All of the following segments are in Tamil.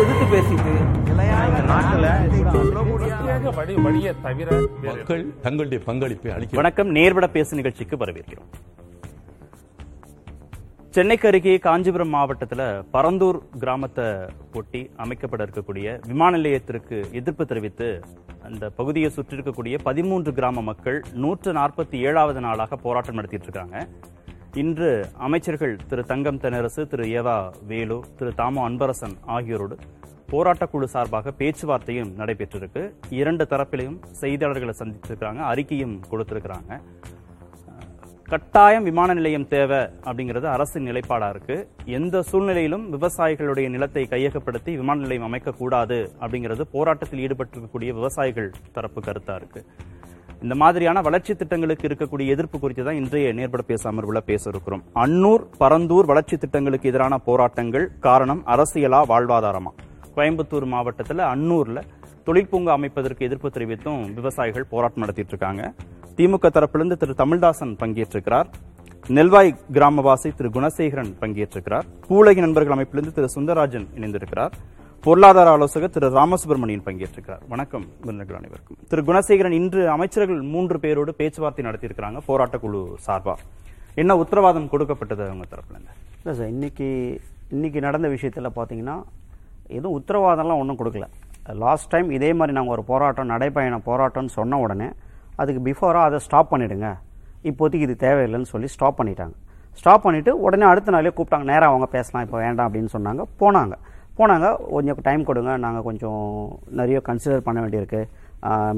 எதிர்த்து பேசிட்டு. மக்கள் தங்களுடைய பங்களிப்பை அளிக்க வணக்கம். நேர்பட பேசு நிகழ்ச்சிக்கு வரவேற்கிறோம். சென்னைக்கு அருகே காஞ்சிபுரம் மாவட்டத்துல பரந்தூர் கிராமத்தை ஒட்டி அமைக்கப்பட இருக்கக்கூடிய விமான நிலையத்திற்கு எதிர்ப்பு தெரிவித்து அந்த பகுதியை சுற்றி இருக்கக்கூடிய பதிமூன்று கிராம மக்கள் நூற்று நாற்பத்தி ஏழாவது நாளாக போராட்டம் நடத்திட்டு இருக்காங்க. இன்று அமைச்சர்கள் திரு தங்கம் தென்னரசு திரு ஏவா வேலு திரு தாமோ அன்பரசன் ஆகியோரோடு போராட்டக்குழு சார்பாக பேச்சுவார்த்தையும் நடைபெற்றிருக்கு. இரண்டு தரப்பிலையும் செய்தியாளர்களை சந்தித்திருக்கிறாங்க அறிக்கையும் கொடுத்திருக்கிறாங்க. கட்டாயம் விமான நிலையம் தேவை அப்படிங்கிறது அரசின் நிலைப்பாடா இருக்கு. எந்த சூழ்நிலையிலும் விவசாயிகளுடைய நிலத்தை கையகப்படுத்தி விமான நிலையம் அமைக்கக்கூடாது அப்படிங்கிறது போராட்டத்தில் ஈடுபட்டிருக்கக்கூடிய விவசாயிகள் தரப்பு கருத்தா இருக்கு. இந்த மாதிரியான வளர்ச்சி திட்டங்களுக்கு இருக்கக்கூடிய எதிர்ப்பு குறித்து தான் இன்றைய நேர்பட பேச அமர்வுல பேச இருக்கிறோம் அன்னூர் பரந்தூர் வளர்ச்சி திட்டங்களுக்கு எதிரான போராட்டங்கள் காரணம் அரசியலா வாழ்வாதாரமா? கோயம்புத்தூர் மாவட்டத்துல அன்னூர்ல தொழிற்பூங்கா அமைப்பதற்கு எதிர்ப்பு தெரிவித்தும் விவசாயிகள் போராட்டம் நடத்திட்டு இருக்காங்க திமுக தரப்பிலிருந்து திரு தமிழ்தாசன் பங்கேற்றிருக்கிறார். நெல்வாய் கிராமவாசி திரு குணசேகரன் பங்கேற்றிருக்கிறார். பூலகி நண்பர்கள் அமைப்பிலிருந்து திரு சுந்தரராஜன் இணைந்திருக்கிறார். பொருளாதார ஆலோசகர் திரு ராமசுப்ரமணியன் பங்கேற்றிருக்கிறார். வணக்கம் விருந்தினர்கள் அனைவருக்கும். திரு குணசேகரன் இன்று அமைச்சர்கள் மூன்று பேரோடு பேச்சுவார்த்தை நடத்தியிருக்கிறாங்க போராட்டக்குழு சார்பாக என்ன உத்தரவாதம் கொடுக்கப்பட்டது அவங்க தரப்புல இல்லை சார் இன்னைக்கு இன்னைக்கு நடந்த விஷயத்தில் பார்த்தீங்கன்னா எதுவும் உத்தரவாதம்லாம் ஒன்றும் கொடுக்கல. லாஸ்ட் டைம் இதே மாதிரி நாங்கள் ஒரு போராட்டம் நடைபயண போராட்டம்னு சொன்ன உடனே அதுக்கு பிஃபோராக அதை ஸ்டாப் பண்ணிவிடுங்க இப்போதைக்கு இது தேவையில்லைன்னு சொல்லி ஸ்டாப் பண்ணிட்டாங்க. ஸ்டாப் பண்ணிவிட்டு உடனே அடுத்த நாளே கூப்பிட்டாங்க நேராக அவங்க பேசலாம் இப்போ வேண்டாம் அப்படின்னு சொன்னாங்க போனாங்க. போனாங்க. கொஞ்சம் டைம் கொடுங்க. நாங்கள் கொஞ்சம் நிறைய கன்சிடர் பண்ண வேண்டியிருக்கு.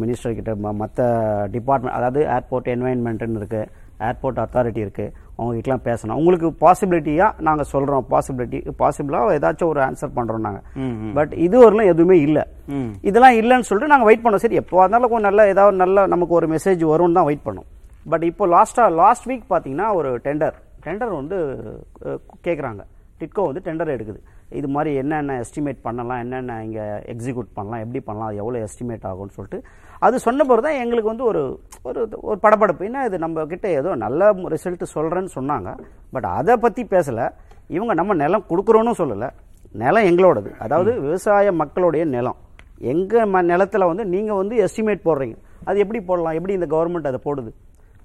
மினிஸ்டர் கிட்ட மற்ற டிபார்ட்மெண்ட் அதாவது ஏர்போர்ட் என்வாயன்மெண்ட்டுன்னு இருக்குது ஏர்போர்ட் அத்தாரிட்டி இருக்குது அவங்ககிட்டலாம் பேசணும். உங்களுக்கு பாசிபிலிட்டியாக நாங்கள் சொல்கிறோம் பாசிபிலிட்டி பாசிபிளாக ஏதாச்சும் ஒரு ஆன்சர் பண்ணுறோம் நாங்கள் பட் இது வரலாம் எதுவுமே இல்லை. இதெல்லாம் இல்லைன்னு சொல்லிட்டு நாங்கள் வெயிட் பண்ணோம். சரி எப்போ இருந்தாலும் கொஞ்சம் நல்ல ஏதாவது நல்ல நமக்கு ஒரு மெசேஜ் வரும்னு தான் வெயிட் பண்ணோம். பட் இப்போ லாஸ்ட்டாக லாஸ்ட் வீக் பார்த்தீங்கன்னா ஒரு டெண்டர் டெண்டர் வந்து கேட்குறாங்க டிட்கோ வந்து டெண்டர் எடுக்குது. இது மாதிரி என்னென்ன எஸ்டிமேட் பண்ணலாம் என்னென்ன இங்கே எக்ஸிக்யூட் பண்ணலாம் எப்படி பண்ணலாம் அது எவ்வளோ எஸ்டிமேட் ஆகும்னு சொல்லிட்டு அது சொன்ன பிறகு தான் எங்களுக்கு வந்து ஒரு ஒரு ஒரு படபடப்பு. என்ன இது நம்ம கிட்ட ஏதோ நல்ல ரிசல்ட் சொல்கிறேன்னு சொன்னாங்க. பட் அதை பற்றி பேசலை. இவங்க நம்ம நிலம் கொடுக்குறோன்னு சொல்லலை. நிலம் எங்களோடது. அதாவது விவசாய மக்களுடைய நிலம். எங்கள் ம நிலத்தில் வந்து நீங்கள் வந்து எஸ்டிமேட் போடுறீங்க. அது எப்படி போடலாம்? எப்படி இந்த கவர்மெண்ட் அதை போடுது?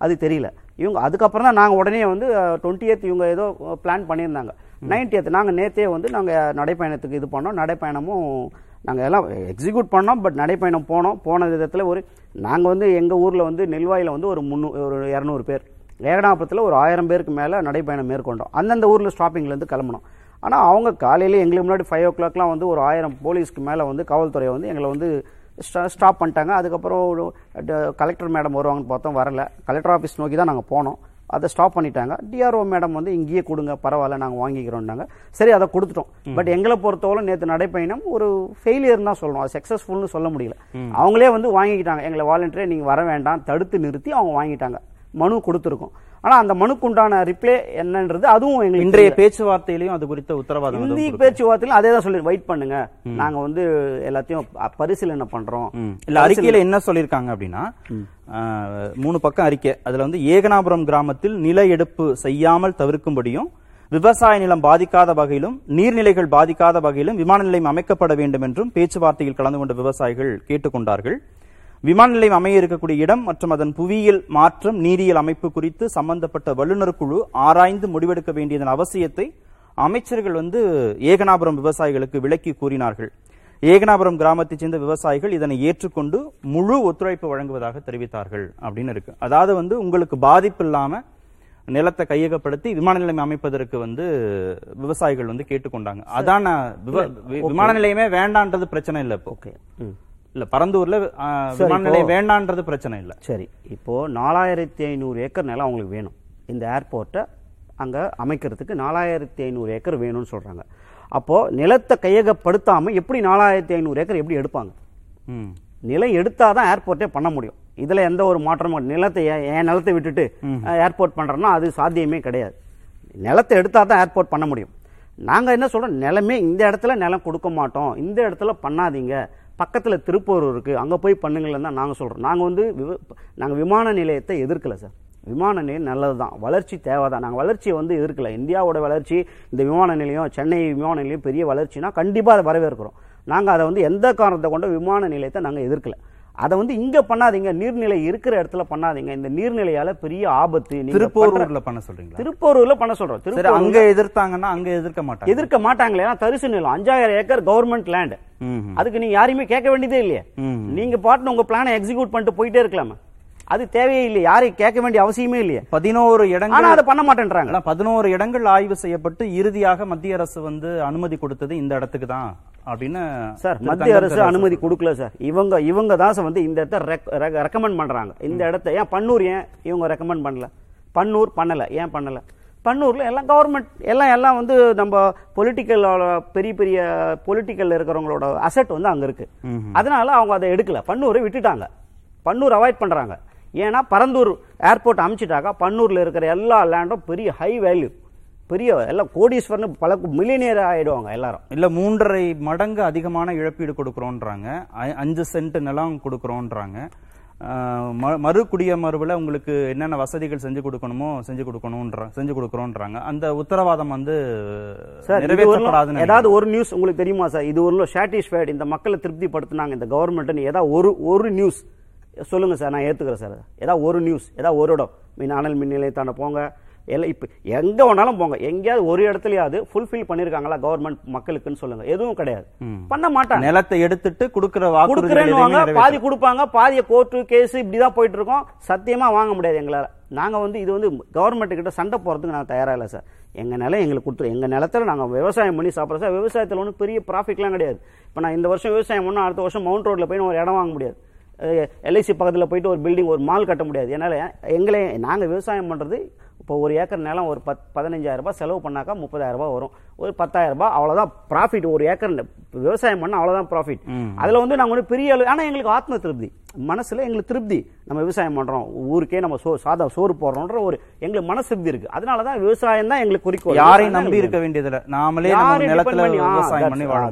அது தெரியல. இவங்க அதுக்கப்புறம் தான் நாங்கள் உடனே வந்து டுவெண்ட்டி இவங்க ஏதோ பிளான் பண்ணியிருந்தாங்க. நைன்டி நாங்கள் நேற்றே வந்து நாங்கள் நடைப்பயணத்துக்கு இது பண்ணோம். நடைப்பயணமும் நாங்கள் எல்லாம் எக்ஸிக்யூட் பண்ணோம். பட் நடைப்பயணம் போனோம். போன விதத்தில் ஒரு நாங்கள் வந்து எங்கள் ஊரில் வந்து நெல்வாயில் வந்து ஒரு முந்நூ ஒரு இரநூறு பேர். ஏகனாபுரத்தில் ஒரு ஆயிரம் பேருக்கு மேலே நடைப்பயணம் மேற்கொண்டோம். அந்தந்த ஊரில் ஸ்டாப்பிங்லேருந்து கிளம்பணும் ஆனால் அவங்க காலையிலே எங்களுக்கு முன்னாடி ஃபைவ் ஓ கிளாக்லாம் வந்து ஒரு ஆயிரம் போலீஸ்க்கு மேலே வந்து காவல்துறை வந்து எங்களை வந்து ஸ்டாப் பண்ணிட்டாங்க. அதுக்கப்புறம் கலெக்டர் மேடம் வருவாங்கன்னு பார்த்தோம். வரல. கலெக்டர் ஆஃபீஸ் நோக்கி தான் நாங்கள் போனோம். அதை ஸ்டாப் பண்ணிட்டாங்க. டிஆர்ஓ மேடம் வந்து இங்கேயே கொடுங்க பரவாயில்ல நாங்கள் வாங்கிக்கிறோம்னாங்க. சரி அதை கொடுத்துட்டோம். பட் எங்களை பொறுத்தவரை நேற்று நடைப்பயணம் ஒரு ஃபெயிலியர் தான் சொல்லணும். அது சக்ஸஸ்ஃபுல்னு சொல்ல முடியல. அவங்களே வந்து வாங்கிக்கிட்டாங்க. எங்களை வாலண்டியரே நீங்கள் வர வேண்டாம் தடுத்து நிறுத்தி அவங்க வாங்கிட்டாங்க. மனு கொடுத்துருக்கோம். ஆனால் அந்த மனுக்கு உண்டான ரிப்ளே என்னன்றது அதுவும் எங்களுக்கு இன்றைய பேச்சுவார்த்தையிலையும் அது குறித்த உத்தரவாதம் இந்தி பேச்சுவார்த்தையில் அதே தான் சொல்லி வெயிட் பண்ணுங்க. நாங்க வந்து எல்லாத்தையும் பரிசீலனை பண்றோம். இல்ல அறிக்கையில என்ன சொல்லிருக்காங்க அப்படின்னா மூணு பக்கம் அறிக்கை. அதுல வந்து ஏகனாபுரம் கிராமத்தில் நில எடுப்பு செய்யாமல் தவிர்க்கும்படியும் விவசாய நிலம் பாதிக்காத வகையிலும் நீர்நிலைகள் பாதிக்காத வகையிலும் விமான நிலையம் அமைக்கப்பட வேண்டும் என்றும் பேச்சுவார்த்தையில் கலந்து கொண்ட விவசாயிகள் கேட்டுக்கொண்டார்கள். விமான நிலையம் அமைய இருக்கக்கூடிய இடம் மற்றும் அதன் புவியியல் மாற்றம் நீரியல் அமைப்பு குறித்து சம்பந்தப்பட்ட வல்லுநர் குழு ஆராய்ந்து முடிவெடுக்க வேண்டியதன் அவசியத்தை அமைச்சர்கள் வந்து ஏகனாபுரம் விவசாயிகளுக்கு விளக்கி கூறினார்கள். ஏகனாபுரம் கிராமத்தைச் சேர்ந்த விவசாயிகள் இதனை ஏற்றுக்கொண்டு முழு ஒத்துழைப்பு வழங்குவதாக தெரிவித்தார்கள் அப்படின்னு இருக்கு. அதாவது வந்து உங்களுக்கு பாதிப்பு இல்லாம நிலத்தை கையகப்படுத்தி விமான நிலையம் அமைப்பதற்கு வந்து விவசாயிகள் வந்து கேட்டுக்கொண்டாங்க. அதான் விமான நிலையமே வேண்டான்றது பிரச்சனை இல்ல இப்போ. ஓகே. இல்ல பரந்தூர்ல விமான நிலையம் வேண்டான்றது பிரச்சனை இல்ல. சரி இப்போ நாலாயிரத்தி ஐநூறு ஏக்கர் நிலம் அவங்களுக்கு வேணும். இந்த ஏர்போர்ட்டை அங்க அமைக்கிறதுக்கு நாலாயிரத்தி ஐநூறு ஏக்கர் வேணும்னு சொல்றாங்க. அப்போ நிலத்தை கையகப்படுத்தாம எப்படி நாலாயிரத்தி ஐநூறு ஏக்கர் எப்படி எடுப்பாங்க? நிலம் எடுத்தாதான் ஏர்போர்ட்டே பண்ண முடியும். இதுல எந்த ஒரு மாற்றமும். நிலத்தை என் நிலத்தை விட்டுட்டு ஏர்போர்ட் பண்றோம்னா அது சாத்தியமே கிடையாது. நிலத்தை எடுத்தா தான் ஏர்போர்ட் பண்ண முடியும். நாங்க என்ன சொல்றோம்? நிலமே இந்த இடத்துல நிலம் கொடுக்க மாட்டோம். இந்த இடத்துல பண்ணாதீங்க. பக்கத்தில் திருப்பூர் இருக்குது அங்கே போய் பண்ணுங்களேன்னு தான் நாங்கள் சொல்கிறோம் நாங்கள் வந்து விவ- நாங்கள் விமான நிலையத்தை எதிர்க்கல சார். விமான நிலையம் நல்லது தான் வளர்ச்சி தேவை தான் நாங்கள் வளர்ச்சியை வந்து எதிர்க்கல. இந்தியாவோட வளர்ச்சி இந்த விமான நிலையம் சென்னை விமான நிலையம் பெரிய வளர்ச்சினா கண்டிப்பாக அதை வரவேற்கிறோம். நாங்கள் அதை வந்து எந்த காரணத்தை கொண்ட விமான நிலையத்தை நாங்கள் எதிர்க்கலை. அதை வந்து இங்கே பண்ணாதீங்க. நீர்நிலை இருக்கிற இடத்துல பண்ணாதீங்க. இந்த நீர்நிலையால பெரிய ஆபத்து. திருப்போரூர்ல பண்ண சொல்றீங்களா? திருப்போரூர்ல பண்ண சொல்றோம். சரி திருப்போரூர்ல அங்க எதிர்த்தாங்கன்னா அங்க எதிர்க்க மாட்டாங்க. எதிர்க்க மாட்டாங்களே ஏன்னா தரிசு நிலம். அஞ்சாயிரம் ஏக்கர் கவர்மெண்ட் லேண்ட். அதுக்கு நீங்க யாரையுமே கேட்க வேண்டியதே இல்லையே. நீங்க பாட்டு உங்க பிளானை எக்ஸிக்யூட் பண்ணிட்டு போயிட்டே இருக்கலாமா. அது தேவையே இல்லையே. யாரையும் கேட்க வேண்டிய அவசியமே இல்லையே. பதினோரு இடங்கள் அதை பண்ண மாட்டேன்றாங்க. பதினோரு இடங்கள் ஆய்வு செய்யப்பட்டு இறுதியாக மத்திய அரசு வந்து அனுமதி கொடுத்தது இந்த இடத்துக்கு தான். அப்படின்னு சார் மத்திய அரசு அனுமதி கொடுக்கல சார். இவங்க இவங்க தான் சார் வந்து இந்த இடத்த ரெக்கமெண்ட் பண்றாங்க. இந்த இடத்த ஏன் பன்னூர் ஏன் இவங்க ரெக்கமெண்ட் பண்ணல? பன்னூர் பண்ணல ஏன் பண்ணல? பன்னூர்ல எல்லாம் கவர்மெண்ட் எல்லாம் எல்லாம் வந்து நம்ம பொலிட்டிக்கல் பெரிய பெரிய பொலிட்டிக்கல் இருக்கிறவங்களோட அசெட் வந்து அங்க இருக்கு. அதனால அவங்க அதை எடுக்கல. பன்னூரை விட்டுட்டாங்க. பன்னூர் அவாய்ட் பண்றாங்க. ஏன்னா பரந்தூர் ஏர்போர்ட் அமைச்சிட்டாக்கா பன்னூர்ல இருக்கிற எல்லா லேண்டும் பெரிய ஹை வேல்யூ பெரிய எல்லாம் கோடீஸ்வரன் பல மில்லியனியர் ஆயிடுவாங்க எல்லாரும். இல்ல மூன்றரை மடங்கு அதிகமான இழப்பீடு கொடுக்கறோன்றாங்க. அஞ்சு சென்ட் நிலம் கொடுக்கறோன்றாங்க. மறு குடியமர்வுல உங்களுக்கு என்னென்ன வசதிகள் செஞ்சு கொடுக்கணுமோ செஞ்சு கொடுக்கணும்ன்ற செஞ்சு கொடுக்கறோன்றாங்க. அந்த உத்தரவாதம் வந்து வரலும் ஏதாவது ஒரு நியூஸ் உங்களுக்கு தெரியுமா சார்? இது ஒரு சாட்டிஸ்ஃபைடு இந்த மக்களை திருப்திப்படுத்தினாங்க இந்த கவர்மெண்ட் ஏதாவது ஒரு ஒரு நியூஸ் சொல்லுங்க சார் நான் ஏத்துக்கிறேன் சார். ஏதாவது ஒரு நியூஸ் ஏதாவது ஒரு இடம். மின் அனல் மின் நிலையத்தாண்ட போங்க. எல்லாம் இப்ப எங்க வேணாலும் போங்க. எங்கேயாவது ஒரு இடத்துலயாவது ஃபுல்ஃபில் பண்ணிருக்காங்களா கவர்மெண்ட் மக்களுக்குன்னு சொல்லுங்க. எதுவும் கிடையாது. பண்ண மாட்டாங்க. நிலத்தை எடுத்துட்டு கொடுக்கிற கொடுக்குறேன்னு. பாதி கொடுப்பாங்க பாதிய கோர்ட்டு கேஸ் இப்படிதான் போயிட்டு இருக்கோம் சத்தியமா வாங்க முடியாது எங்களால. நாங்க வந்து இது வந்து கவர்மெண்ட் கிட்ட சண்டை போறதுக்கு நான் தயாரா இல்லை சார். எங்க நிலம் எங்களுக்கு கொடுத்துரு எங்க நிலத்துல நாங்க விவசாயம் பண்ணி சாப்பிட்றோம் சார். விவசாயத்துல ஒன்றும் பெரிய ப்ராஃபிட்லாம் கிடையாது. இப்போ நான் இந்த வருஷம் விவசாயம் பண்ணா அடுத்த வருஷம் மவுண்ட் ரோட்ல போய் ஒரு இடம் வாங்க முடியாது. எல்ஐசி பக்கத்துல போயிட்டு ஒரு பில்டிங் ஒரு மால் கட்ட முடியாது. என்னால எங்களே நாங்க விவசாயம் பண்றது இப்போ ஒரு ஏக்கர் நிலம் ஒரு பத் பதினஞ்சாயிரம் ரூபாய் செலவு பண்ணாக்கா முப்பதாயிரம் ரூபாய் வரும். ஒரு பத்தாயிரம் ரூபாய் அவ்வளவுதான் ப்ராஃபிட் ஒரு ஏக்கர் விவசாயம் பண்ணா அவ்வளவுதான் ப்ராஃபிட் அதுல வந்து நாங்க வந்து பெரிய அளவு ஆனா எங்களுக்கு ஆத்ம திருப்தி. மனசுல எங்களுக்கு திருப்தி. நம்ம விவசாயம் பண்றோம். ஊருக்கே நம்ம சோ சாதா சோறு போடுறோம்ன்ற ஒரு எங்களுக்கு மனசு திருப்தி இருக்கு. அதனாலதான் விவசாயம் தான் எங்களுக்கு குறிக்கோள். யாரையும் தான் நம்பி இருக்க வேண்டியதில்ல. நாமளே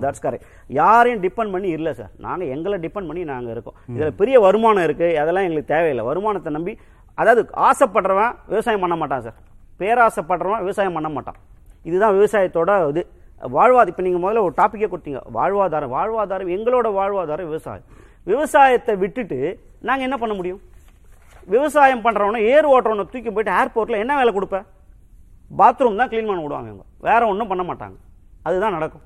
that's correct. யாரையும் டிபெண்ட் பண்ணி இல்ல சார் நாங்க எங்களை டிபெண்ட் பண்ணி நாங்க இருக்கோம். இதுல பெரிய வருமானம் இருக்கு. அதெல்லாம் எங்களுக்கு தேவையில்லை. வருமானத்தை நம்பி அதாவது ஆசைப்படுறவன் விவசாயம் பண்ண மாட்டான் சார். பேராசைப்படுறவன் விவசாயம் பண்ண மாட்டான். இதுதான் விவசாயத்தோட இது. வாழ்வாதாரம் இப்போ நீங்கள் முதல்ல ஒரு டாப்பிக்கே கொடுத்தீங்க. வாழ்வாதாரம் வாழ்வாதாரம் எங்களோட வாழ்வாதாரம் விவசாயம். விவசாயத்தை விட்டுட்டு நாங்கள் என்ன பண்ண முடியும்? விவசாயம் பண்ணுறவனை ஏர் ஓட்டுறவனை தூக்கி போயிட்டு ஏர்போர்ட்டில் என்ன வேலை கொடுப்பேன் பாத்ரூம் தான் க்ளீன் பண்ண விடுவாங்க இவங்க. வேற ஒன்றும் பண்ண மாட்டாங்க. அதுதான் நடக்கும்.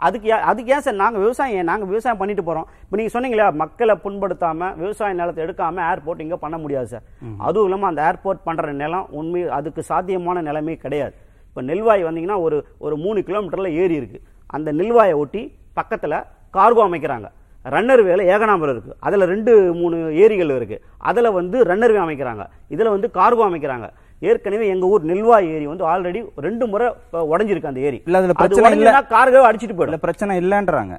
அதுக்கு அதுக்கு ஏன் சார் நாங்க விவசாயம் ஏன்? நாங்க விவசாயம் பண்ணிட்டு போறோம். இப்போ நீங்க சொன்னீங்களா மக்களை புண்படுத்தாம விவசாய நிலத்தை எடுக்காம ஏர்போர்ட் இங்க பண்ண முடியாது சார். அதுவும் இல்லாம அந்த ஏர்போர்ட் பண்ற நிலம் உண்மை அதுக்கு சாத்தியமான நிலைமை கிடையாது. இப்போ நெல்வாய் வந்தீங்கன்னா ஒரு ஒரு மூணு கிலோமீட்டர்ல ஏரி இருக்கு. அந்த நெல்வாயை ஒட்டி பக்கத்துல கார்கோ அமைக்கிறாங்க. ரன்னர் வேல ஏகனாபுரம் இருக்கு. அதுல ரெண்டு மூணு ஏரிகள் இருக்கு. அதுல வந்து ரன்னர் வே அமைக்கிறாங்க. இதுல வந்து கார்கோ அமைக்கிறாங்க. ஏற்கனவே எங்க ஊர் நெல்வாய் ஏரி வந்து ஆல்ரெடி ரெண்டு முறை உடைஞ்சிருக்கு அந்த ஏரி. இல்ல, அதுல அது பிரச்சனை இல்ல. உடைஞ்சுன்னா கார்கோ அடிச்சிட்டு போயிடும். பிரச்சனை இல்லைன்றாங்க.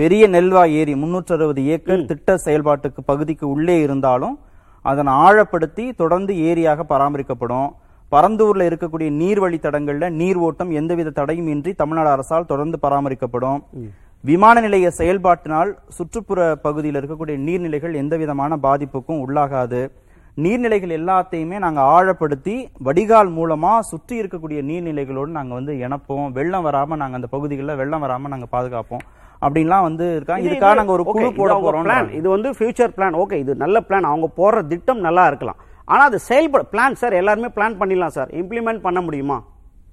பெரிய நெல்வாய் ஏரி முன்னூற்றி அறுபது ஏக்கர் திட்ட செயல்பாட்டுக்கு பகுதிக்கு உள்ளே இருந்தாலும் அதனை ஆழப்படுத்தி தொடர்ந்து ஏரியாக பராமரிக்கப்படும். பரந்தூர்ல இருக்கக்கூடிய நீர் வழித்தடங்கள்ல நீர் ஓட்டம் எந்தவித தடையும் இன்றி தமிழ்நாடு அரசால் தொடர்ந்து பராமரிக்கப்படும். விமான நிலைய செயல்பாட்டினால் சுற்றுப்புற பகுதியில் இருக்கக்கூடிய நீர்நிலைகள் எந்த விதமான பாதிப்புக்கும் உள்ளாகாது. நீர்நிலைகள் எல்லாத்தையுமே நாங்க ஆழப்படுத்தி வடிகால் மூலமா சுற்றி இருக்கக்கூடிய நீர்நிலைகளோடு நாங்க வந்து இணைப்போம். வெள்ளம் வராம நாங்க அந்த பகுதிகளில் வெள்ளம் வராம நாங்க பாதுகாப்போம். அப்படின்லாம் வந்து இருக்காங்க இது- இதுக்காக இது- நாங்க ஒரு குழு போட போறோம் plan. இது வந்து ஃபியூச்சர் பிளான் ஓகே இது நல்ல பிளான் அவங்க போடுற திட்டம் நல்லா இருக்கலாம். ஆனா அது செயல்பட பிளான் சார் எல்லாருமே பிளான் பண்ணிடலாம் சார் இம்ப்ளிமெண்ட் பண்ண முடியுமா?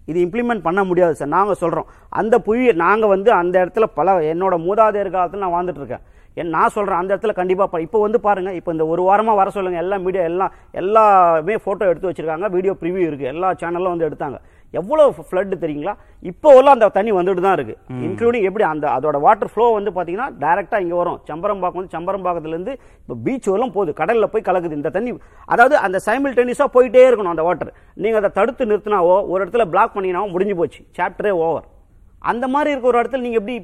இது இம்ப்ளிமெண்ட் பண்ண முடியாது சார் நாங்க சொல்றோம். அந்த புவிய நாங்க வந்து அந்த இடத்துல பல என்னோட மூதாதையர் காலத்துல நான் வாழ்ந்துட்டு இருக்கேன். என் நான் சொல்றேன் அந்த இடத்துல கண்டிப்பா ப- இப்போ வந்து பாருங்க இப்போ இந்த ஒரு வாரமா வர சொல்லுங்க எல்லா மீடியா எல்லாம் எல்லாமே போட்டோ எடுத்து வச்சிருக்காங்க வீடியோ ப்ரிவியூ இருக்கு எல்லா சேனல்லும் வந்து எடுத்தாங்க. எவ்வளவு ஃப்ளட் தெரியுங்களா? இப்போ எல்லாம் அந்த தண்ணி வந்துட்டு தான் இருக்கு. இன்க்ளூடிங் எப்படி அந்த அதோட வாட்டர் ஃப்ளோ வந்து பாத்தீங்கன்னா டைரக்டா இங்க வரும். சம்பரம்பாக்கம் வந்து சம்பரம்பாக்கத்துல இருந்து இப்போ பீச் வரலாம் போகுது. கடல்ல போய் கலக்குது. இந்த தண்ணி அதாவது அந்த சைமில் டென்னிஸா போயிட்டே இருக்கணும் அந்த வாட்டர் நீங்க அதை தடுத்து நிறுத்தினாவோ ஒரு இடத்துல பிளாக் பண்ணினாவோ முடிஞ்சு போச்சு. சாப்டரே ஓவர் அந்த மாதிரி இருக்க ஒரு இடத்துல நீங்க எப்படி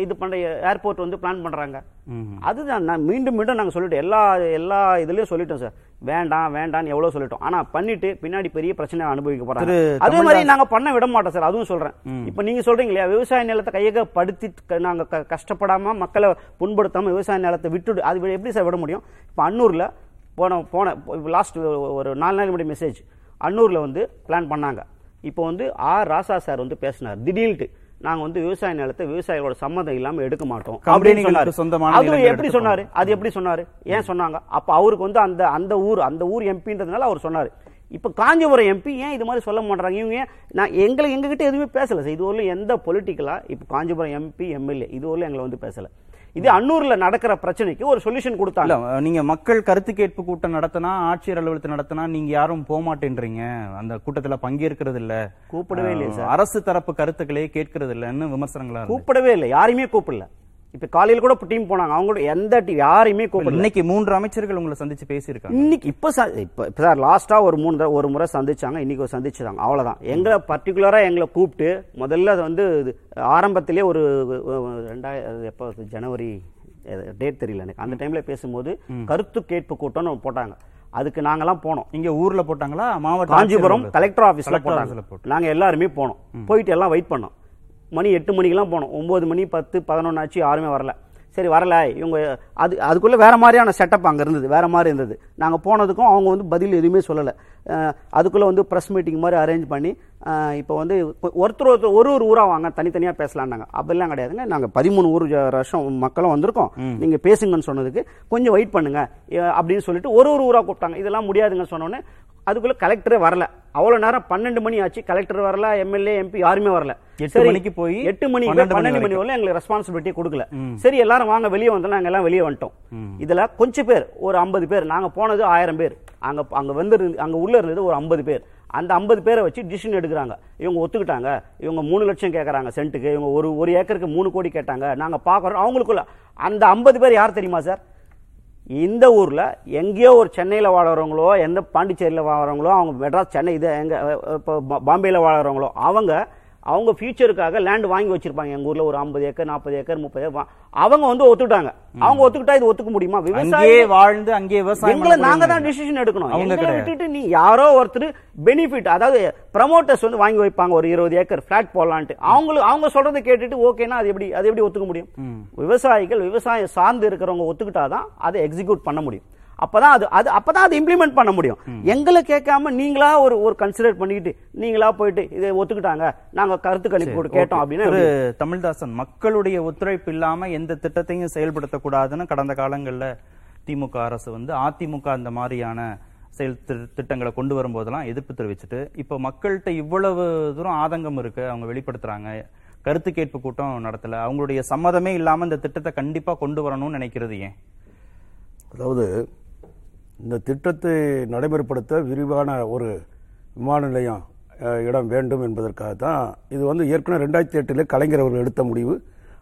இது பண்ற ஏர்போர்ட் வந்து பிளான் பண்றாங்க? அதுதான் நான் மீண்டும் மீண்டும் நாங்க சொல்லிட்டோம். எல்லா எல்லா இதுலயும் சொல்லிட்டோம் சார் வேண்டாம் வேண்டாம்னு எவ்வளவு சொல்லிட்டோம். ஆனா பண்ணிட்டு பின்னாடி பெரிய பிரச்சனை அனுபவிக்க போறாங்க. திரு அதே மாதிரி நாங்க பண்ண விட மாட்டோம் சார் அதுவும் சொல்றேன். இப்ப நீங்க சொல்றீங்க இல்லையா விவசாய நிலத்தை கையகப்படுத்தி க- நாங்க க- கஷ்டப்படாம மக்களை புண்படுத்தாம விவசாய நிலத்தை விட்டுடு அது எப்படி சார் விட முடியும்? இப்ப அன்னூர்ல போன போன லாஸ்ட் ஒரு நாலு நாள் முன்னாடி மெசேஜ் அன்னூரில் வந்து பிளான் பண்ணாங்க. இப்போ வந்து ஆர் ராசா சார் வந்து பேசினார் திடீர்னு நாங்க வந்து விவசாய நிலத்தை விவசாயிகளோட சம்மதம் இல்லாம எடுக்க மாட்டோம். அப்படின்னு சொன்னாரு. சொந்தமான அது எப்படி சொன்னாரு? அது எப்படி சொன்னாரு? ஏன் சொன்னாங்க? அப்ப அவருக்கு வந்து அந்த அந்த ஊர் அந்த ஊர் எம்பின்றதுனால அவர் சொன்னாரு. இப்ப காஞ்சிபுரம் எம்பி ஏன் இது மாதிரி சொல்ல மாட்டாங்க இவங்க நான் எங்களை எங்ககிட்ட எதுவுமே பேசல சார். இது வரலும் எந்த பொலிட்டிக்கலா இப்ப காஞ்சிபுரம் எம்பி எம்எல்ஏ இது வரலும் எங்களை வந்து பேசல. இது அன்னூர்ல நடக்கிற பிரச்சனைக்கு ஒரு சொல்யூஷன் இல்ல கொடுத்தாங்க நீங்க மக்கள் கருத்து கேட்பு கூட்டம் நடத்தினா ஆட்சியர் அலுவலகத்தை நடத்தினா நீங்க யாரும் போக மாட்டேன்றீங்க. அந்த கூட்டத்துல பங்கேற்கிறது இல்ல. கூப்பிடவே இல்லையே சார். அரசு தரப்பு கருத்துக்களே கேட்கறது இல்லன்னு விமர்சனங்களா கூப்பிடவே இல்லை. யாரையுமே கூப்பிடல. இப்ப காலையில கூட டீம் போனாங்க. அவங்க கூட எந்த டீம் யாரையுமே கூப்பிடல. இன்னைக்கு மூன்று அமைச்சர்கள் உங்களை சந்திச்சு பேசியிருக்காங்க. இன்னைக்கு இப்ப இப்ப சார் லாஸ்டா ஒரு மூணு ஒரு முறை சந்திச்சாங்க. இன்னைக்கு ஒரு சந்திச்சாங்க அவ்வளவுதான். எங்களை பர்டிகுலரா எங்களை கூப்பிட்டு முதல்ல அது வந்து ஆரம்பத்திலே ஒரு ரெண்டாயிரம் எப்போ ஜனவரி டேட் தெரியல எனக்கு. அந்த டைம்ல பேசும்போது கருத்து கேட்பு கூட்டம்னு போட்டாங்க. அதுக்கு நாங்கெல்லாம் போனோம். இங்க ஊர்ல போட்டாங்களா? மாவட்ட காஞ்சிபுரம் கலெக்டர் ஆபீஸ்ல கலெக்டர் போட்டாங்க. நாங்க எல்லாருமே போனோம். போயிட்டு எல்லாம் வெயிட் பண்ணோம். மணி எட்டு மணிக்கெல்லாம் போனோம். ஒன்பது மணி பத்து பதினொன்று ஆச்சு யாருமே வரல. சரி வரல. இவங்க அது அதுக்குள்ள வேற மாதிரியான செட்டப் அங்க இருந்தது. வேற மாதிரி இருந்தது. நாங்க போனதுக்கும் அவங்க வந்து பதில் எதுவுமே சொல்லல. அதுக்குள்ள வந்து பிரஸ் மீட்டிங் மாதிரி அரேஞ்ச் பண்ணி இப்போ வந்து ஒருத்தர் ஒருத்தர் ஒரு ஒரு ஊரா வாங்க தனித்தனியா பேசலாம்னாங்க அப்படிலாம் கிடையாதுங்க. நாங்க பதிமூணு ஊர் வருஷம் மக்களும் வந்திருக்கோம். நீங்க பேசுங்கன்னு சொன்னதுக்கு கொஞ்சம் வெயிட் பண்ணுங்க. அப்படின்னு சொல்லிட்டு ஒரு ஒரு ஊரா கூப்பிட்டாங்க. இதெல்லாம் முடியாதுங்கன்னு சொன்னோன்னே அதுக்குள்ள கலெக்டரே வரல. அவ்வளவு நேரம் பன்னெண்டு மணி ஆச்சு. கலெக்டர் வரல எம்எல்ஏ எம்பி யாருமே வரல. எட்டு மணிக்கு போய் எட்டு மணி பன்னெண்டு மணி வரல எங்களுக்கு ரெஸ்பான்சிபிலிட்டி கொடுக்கல. சரி எல்லாரும் வாங்க வெளியே வந்தோம். நாங்க எல்லாம் வெளியே வந்துட்டோம். இதுல கொஞ்சம் பேர் ஒரு ஐம்பது பேர். நாங்க போனது ஆயிரம் பேர். அங்க அங்க வந்து அங்க உள்ள இருந்தது ஒரு ஐம்பது பேர். அந்த ஐம்பது பேரை வச்சு டிசிஷன் எடுக்கிறாங்க. இவங்க ஒத்துக்கிட்டாங்க. இவங்க மூணு லட்சம் கேட்கறாங்க சென்ட்டுக்கு இவங்க ஒரு ஒரு ஏக்கருக்கு மூணு கோடி கேட்டாங்க. நாங்க பாக்குறோம். அவங்களுக்குள்ள அந்த ஐம்பது பேர் யார் தெரியுமா சார் இந்த ஊரில் எங்கேயோ ஒரு சென்னையில் வாழறவங்களோ எந்த பாண்டிச்சேரியில் வாழறவங்களோ அவங்க மெட்ராஸ் சென்னை இது எங்கே இப்போ பாம்பேயில் பாம்பேல வாழறவங்களோ அவங்க அவங்க ஃபியூச்சருக்காக லேண்ட் வாங்கி வச்சிருப்பாங்க. எங்க ஊர்ல ஒரு 50 ஏக்கர் நாற்பது ஏக்கர் முப்பது ஏக்கர் அவங்க வந்து ஒத்துக்கிட்டாங்க. அவங்க ஒத்துக்கிட்டா இது ஒத்துக்க முடியுமா? விவசாயி வாழ்ந்து அங்கேயே விவசாயம் எங்களை நாங்க. தான் டிசிஷன் எடுக்கணும். எங்களை. விட்டுட்டு நீ யாரோ ஒருத்தர் பெனிஃபிட் அதாவது ப்ரமோட்டர்ஸ் வந்து வாங்கி வைப்பாங்க. ஒரு இருபது ஏக்கர் பிளாட் போடலான்ட்டு. அவங்களுக்கு அவங்க சொல்றதை கேட்டுட்டு ஓகேனா அது எப்படி அது எப்படி ஒத்துக்க முடியும்? விவசாயிகள் விவசாயம் சார்ந்து இருக்கிறவங்க ஒத்துக்கிட்டாதான் அதை எக்ஸிக்யூட் பண்ண முடியும். அப்பதான் அது அது அப்பதான் அது இம்ப்ளிமெண்ட் பண்ண முடியும். எங்களை கேட்காம நீங்களா ஒரு ஒரு கன்சிடர் பண்ணிக்கிட்டு நீங்களா போயிட்டு இதை ஒத்துக்கிட்டாங்க நாங்க கருத்து கணிப்பு போட்டு கேட்டோம் அப்படின்னா? தமிழ்தாசன் மக்களுடைய ஒத்துழைப்பு இல்லாம எந்த திட்டத்தையும் செயல்படுத்தக்கூடாதுன்னு கடந்த காலங்கள்ல திமுக அரசு வந்து அதிமுக அந்த மாதிரியான செயல் திட்டங்களை கொண்டு வரும்போதெல்லாம் எதிர்ப்பு தெரிவிச்சுட்டு இப்ப மக்கள்கிட்ட இவ்வளவு தூரம் ஆதங்கம் இருக்கு அவங்க வெளிப்படுத்துறாங்க. கருத்து கேட்பு கூட்டம் நடத்தல. அவங்களுடைய சம்மதமே இல்லாம இந்த திட்டத்தை கண்டிப்பா கொண்டு வரணும்னு நினைக்கிறது ஏன்? அதாவது இந்த திட்டத்தை நடைமுறைப்படுத்த விரிவான ஒரு விமான நிலையம் இடம் வேண்டும் என்பதற்காக தான் இது வந்து ஏற்கனவே ரெண்டாயிரத்தி எட்டில் கலைஞர் அவர்கள் எடுத்த முடிவு.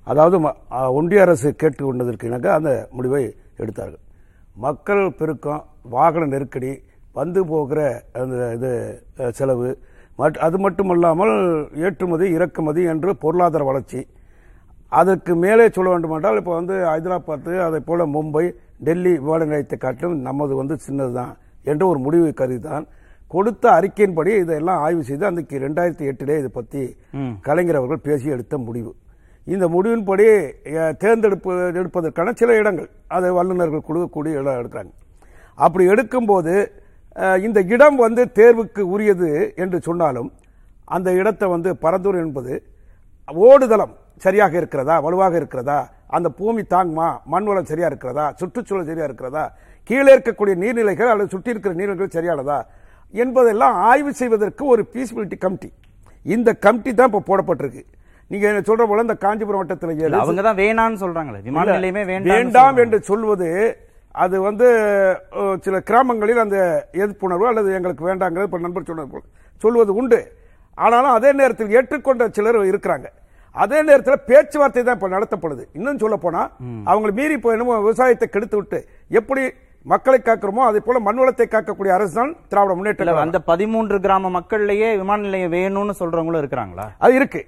அதாவது ம- ஒன்றிய அரசு கேட்டுக்கொண்டதற்கு இணங்க அந்த முடிவை எடுத்தார்கள். மக்கள் பெருக்கம் வாகன நெருக்கடி வந்து போகிற அந்த இது செலவு மட்- அது மட்டுமல்லாமல் ஏற்றுமதி இறக்குமதி என்று பொருளாதார வளர்ச்சி அதற்கு மேலே சொல்ல வேண்டுமென்றால் இப்போ வந்து ஹைதராபாத்து அதே போல மும்பை டெல்லி விமான நிலையத்தை காட்டிலும் நமது வந்து சின்னதுதான் என்ற ஒரு முடிவை கருதிதான். கொடுத்த அறிக்கையின்படி இதெல்லாம் ஆய்வு செய்து அன்றைக்கு ரெண்டாயிரத்தி எட்டிலே இதை பற்றி கலைஞர் அவர்கள் பேசி எடுத்த முடிவு. இந்த முடிவின்படி தேர்ந்தெடுப்பு எடுப்பதற்கான சில இடங்கள் அதை வல்லுநர்கள் கொடுக்கக்கூடிய இடம் எடுக்கிறாங்க. அப்படி எடுக்கும்போது இந்த இடம் வந்து தேர்வுக்கு உரியது என்று சொன்னாலும் அந்த இடத்தை வந்து பரந்தூர் என்பது ஓடுதளம் சரியாக இருக்கிறதா? வலுவாக இருக்கிறதா? அந்த பூமி தாங்குமா? மண் வளம் சரியா இருக்கிறதா? சுற்றுச்சூழல் சரியா இருக்கிறதா? கீழே இருக்கக்கூடிய நீர்நிலைகள் அல்லது சுற்றி இருக்கிற நீர்நிலைகள் சரியானதா? என்பதெல்லாம் ஆய்வு செய்வதற்கு ஒரு பீசிபிலிட்டி கமிட்டி இந்த கமிட்டி தான் இப்போ போடப்பட்டிருக்கு. நீங்க சொல்ற போல இந்த காஞ்சிபுரம் வட்டத்தில் அவங்க தான் வேணான்னு சொல்றாங்களே. விமான நிலையமே வேண்டாம் வேண்டாம் என்று சொல்வது அது வந்து சில கிராமங்களில் அந்த எதிர்ப்புணர்வு அல்லது எங்களுக்கு வேண்டாங்கிறது இப்ப நண்பர் சொன்னது போல சொல்வது உண்டு. ஆனாலும் அதே நேரத்தில் ஏற்றுக்கொண்ட சிலர் இருக்கிறாங்க. அதே நேரத்தில் பேச்சுவார்த்தை தான் இப்ப நடத்தப்படுது. இன்னும் சொல்ல போனா அவங்களை மீறி இப்போ என்னமோ விவசாயத்தை கெடுத்து விட்டு எப்படி மக்களை காக்கிறோமோ அதே போல மண்வளத்தை காக்கக்கூடிய அரசு தான் திராவிட முன்னேற்ற. அந்த பதிமூன்று கிராம மக்கள்லயே விமான நிலையம் வேணும்னு சொல்றவங்களும் இருக்கிறாங்களா? அது இருக்கு.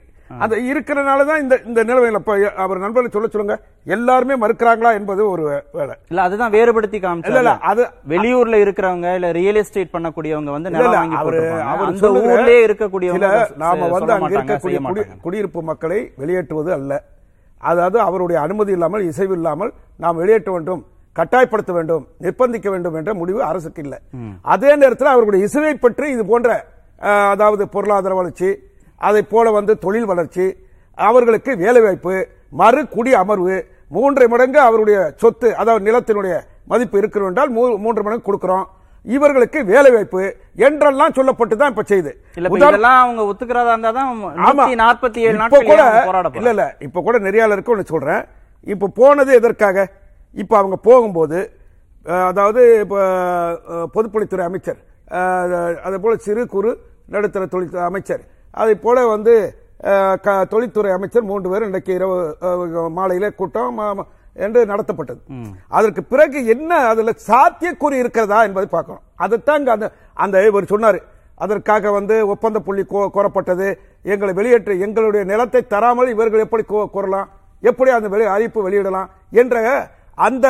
அது இருக்கிறனால தான் இந்த இந்த நிலைமையில இப்ப அவர் நண்பர்கள் சொல்ல சொல்லுங்க எல்லாருமே மறுக்கிறாங்களா என்பது ஒரு வேலை. இல்ல அதுதான் வேறுபடுத்தி இல்ல இல்ல அது வெளியூர்ல இருக்கிறவங்க இல்ல ரியல் எஸ்டேட் பண்ணக்கூடியவங்க வந்து அவரு. அவர் அந்த ஊர்லயே இருக்கக்கூடியவங்க நாம வந்து அங்க இருக்கக்கூடிய. குடியிருப்பு மக்களை வெளியேற்றுவது அல்ல. அதாவது அவருடைய அனுமதி இல்லாமல் இசைவு இல்லாமல் நாம் வெளியேற்ற வேண்டும் கட்டாயப்படுத்த வேண்டும் நிர்பந்திக்க வேண்டும் என்ற முடிவு அரசுக்கு இல்லை. அதே நேரத்தில் அவர்களுடைய இசைவை பற்றி இது போன்ற அதாவது பொருளாதார வளர்ச்சி அதை போல வந்து தொழில் வளர்ச்சி அவர்களுக்கு வேலைவாய்ப்பு மறு குடி அமர்வு மூன்றரை மடங்கு அவருடைய சொத்து அதாவது நிலத்தினுடைய மதிப்பு இருக்கிறோம் என்றால் மூன்று மடங்கு கொடுக்கிறோம். இவர்களுக்கு வேலைவாய்ப்பு என்றெல்லாம் சொல்லப்பட்டு தான் இப்ப இதெல்லாம் அவங்க ஒத்துக்கிறதா இருந்தா தான் நாற்பத்தி ஏழு கூட இல்ல இல்ல. இப்ப கூட நெறியாளருக்கு ஒண்ணு சொல்றேன். இப்ப போனது எதற்காக? இப்ப அவங்க போகும்போது அதாவது இப்ப பொதுப்பணித்துறை அமைச்சர் அதே போல சிறு குறு நடுத்தர தொழில் அமைச்சர் அதே போல வந்து க- தொழில்துறை அமைச்சர் மூன்று பேரும் இன்றைக்கு இரவு மாலையில கூட்டம் என்று நடத்தப்பட்டது. அதற்கு பிறகு என்ன அதுல சாத்தியக்கூறு இருக்கிறதா என்பதை பார்க்கணும். அதைத்தான் அந்த அந்த இவர் சொன்னாரு. அதற்காக வந்து ஒப்பந்த புள்ளி கோரப்பட்டது. எங்களை வெளியேற்ற எங்களுடைய நிலத்தை தராமல் இவர்கள் எப்படி கோ- கோரலாம்? எப்படி அந்த வெளி அறிவிப்பு வெளியிடலாம்? என்ற அந்த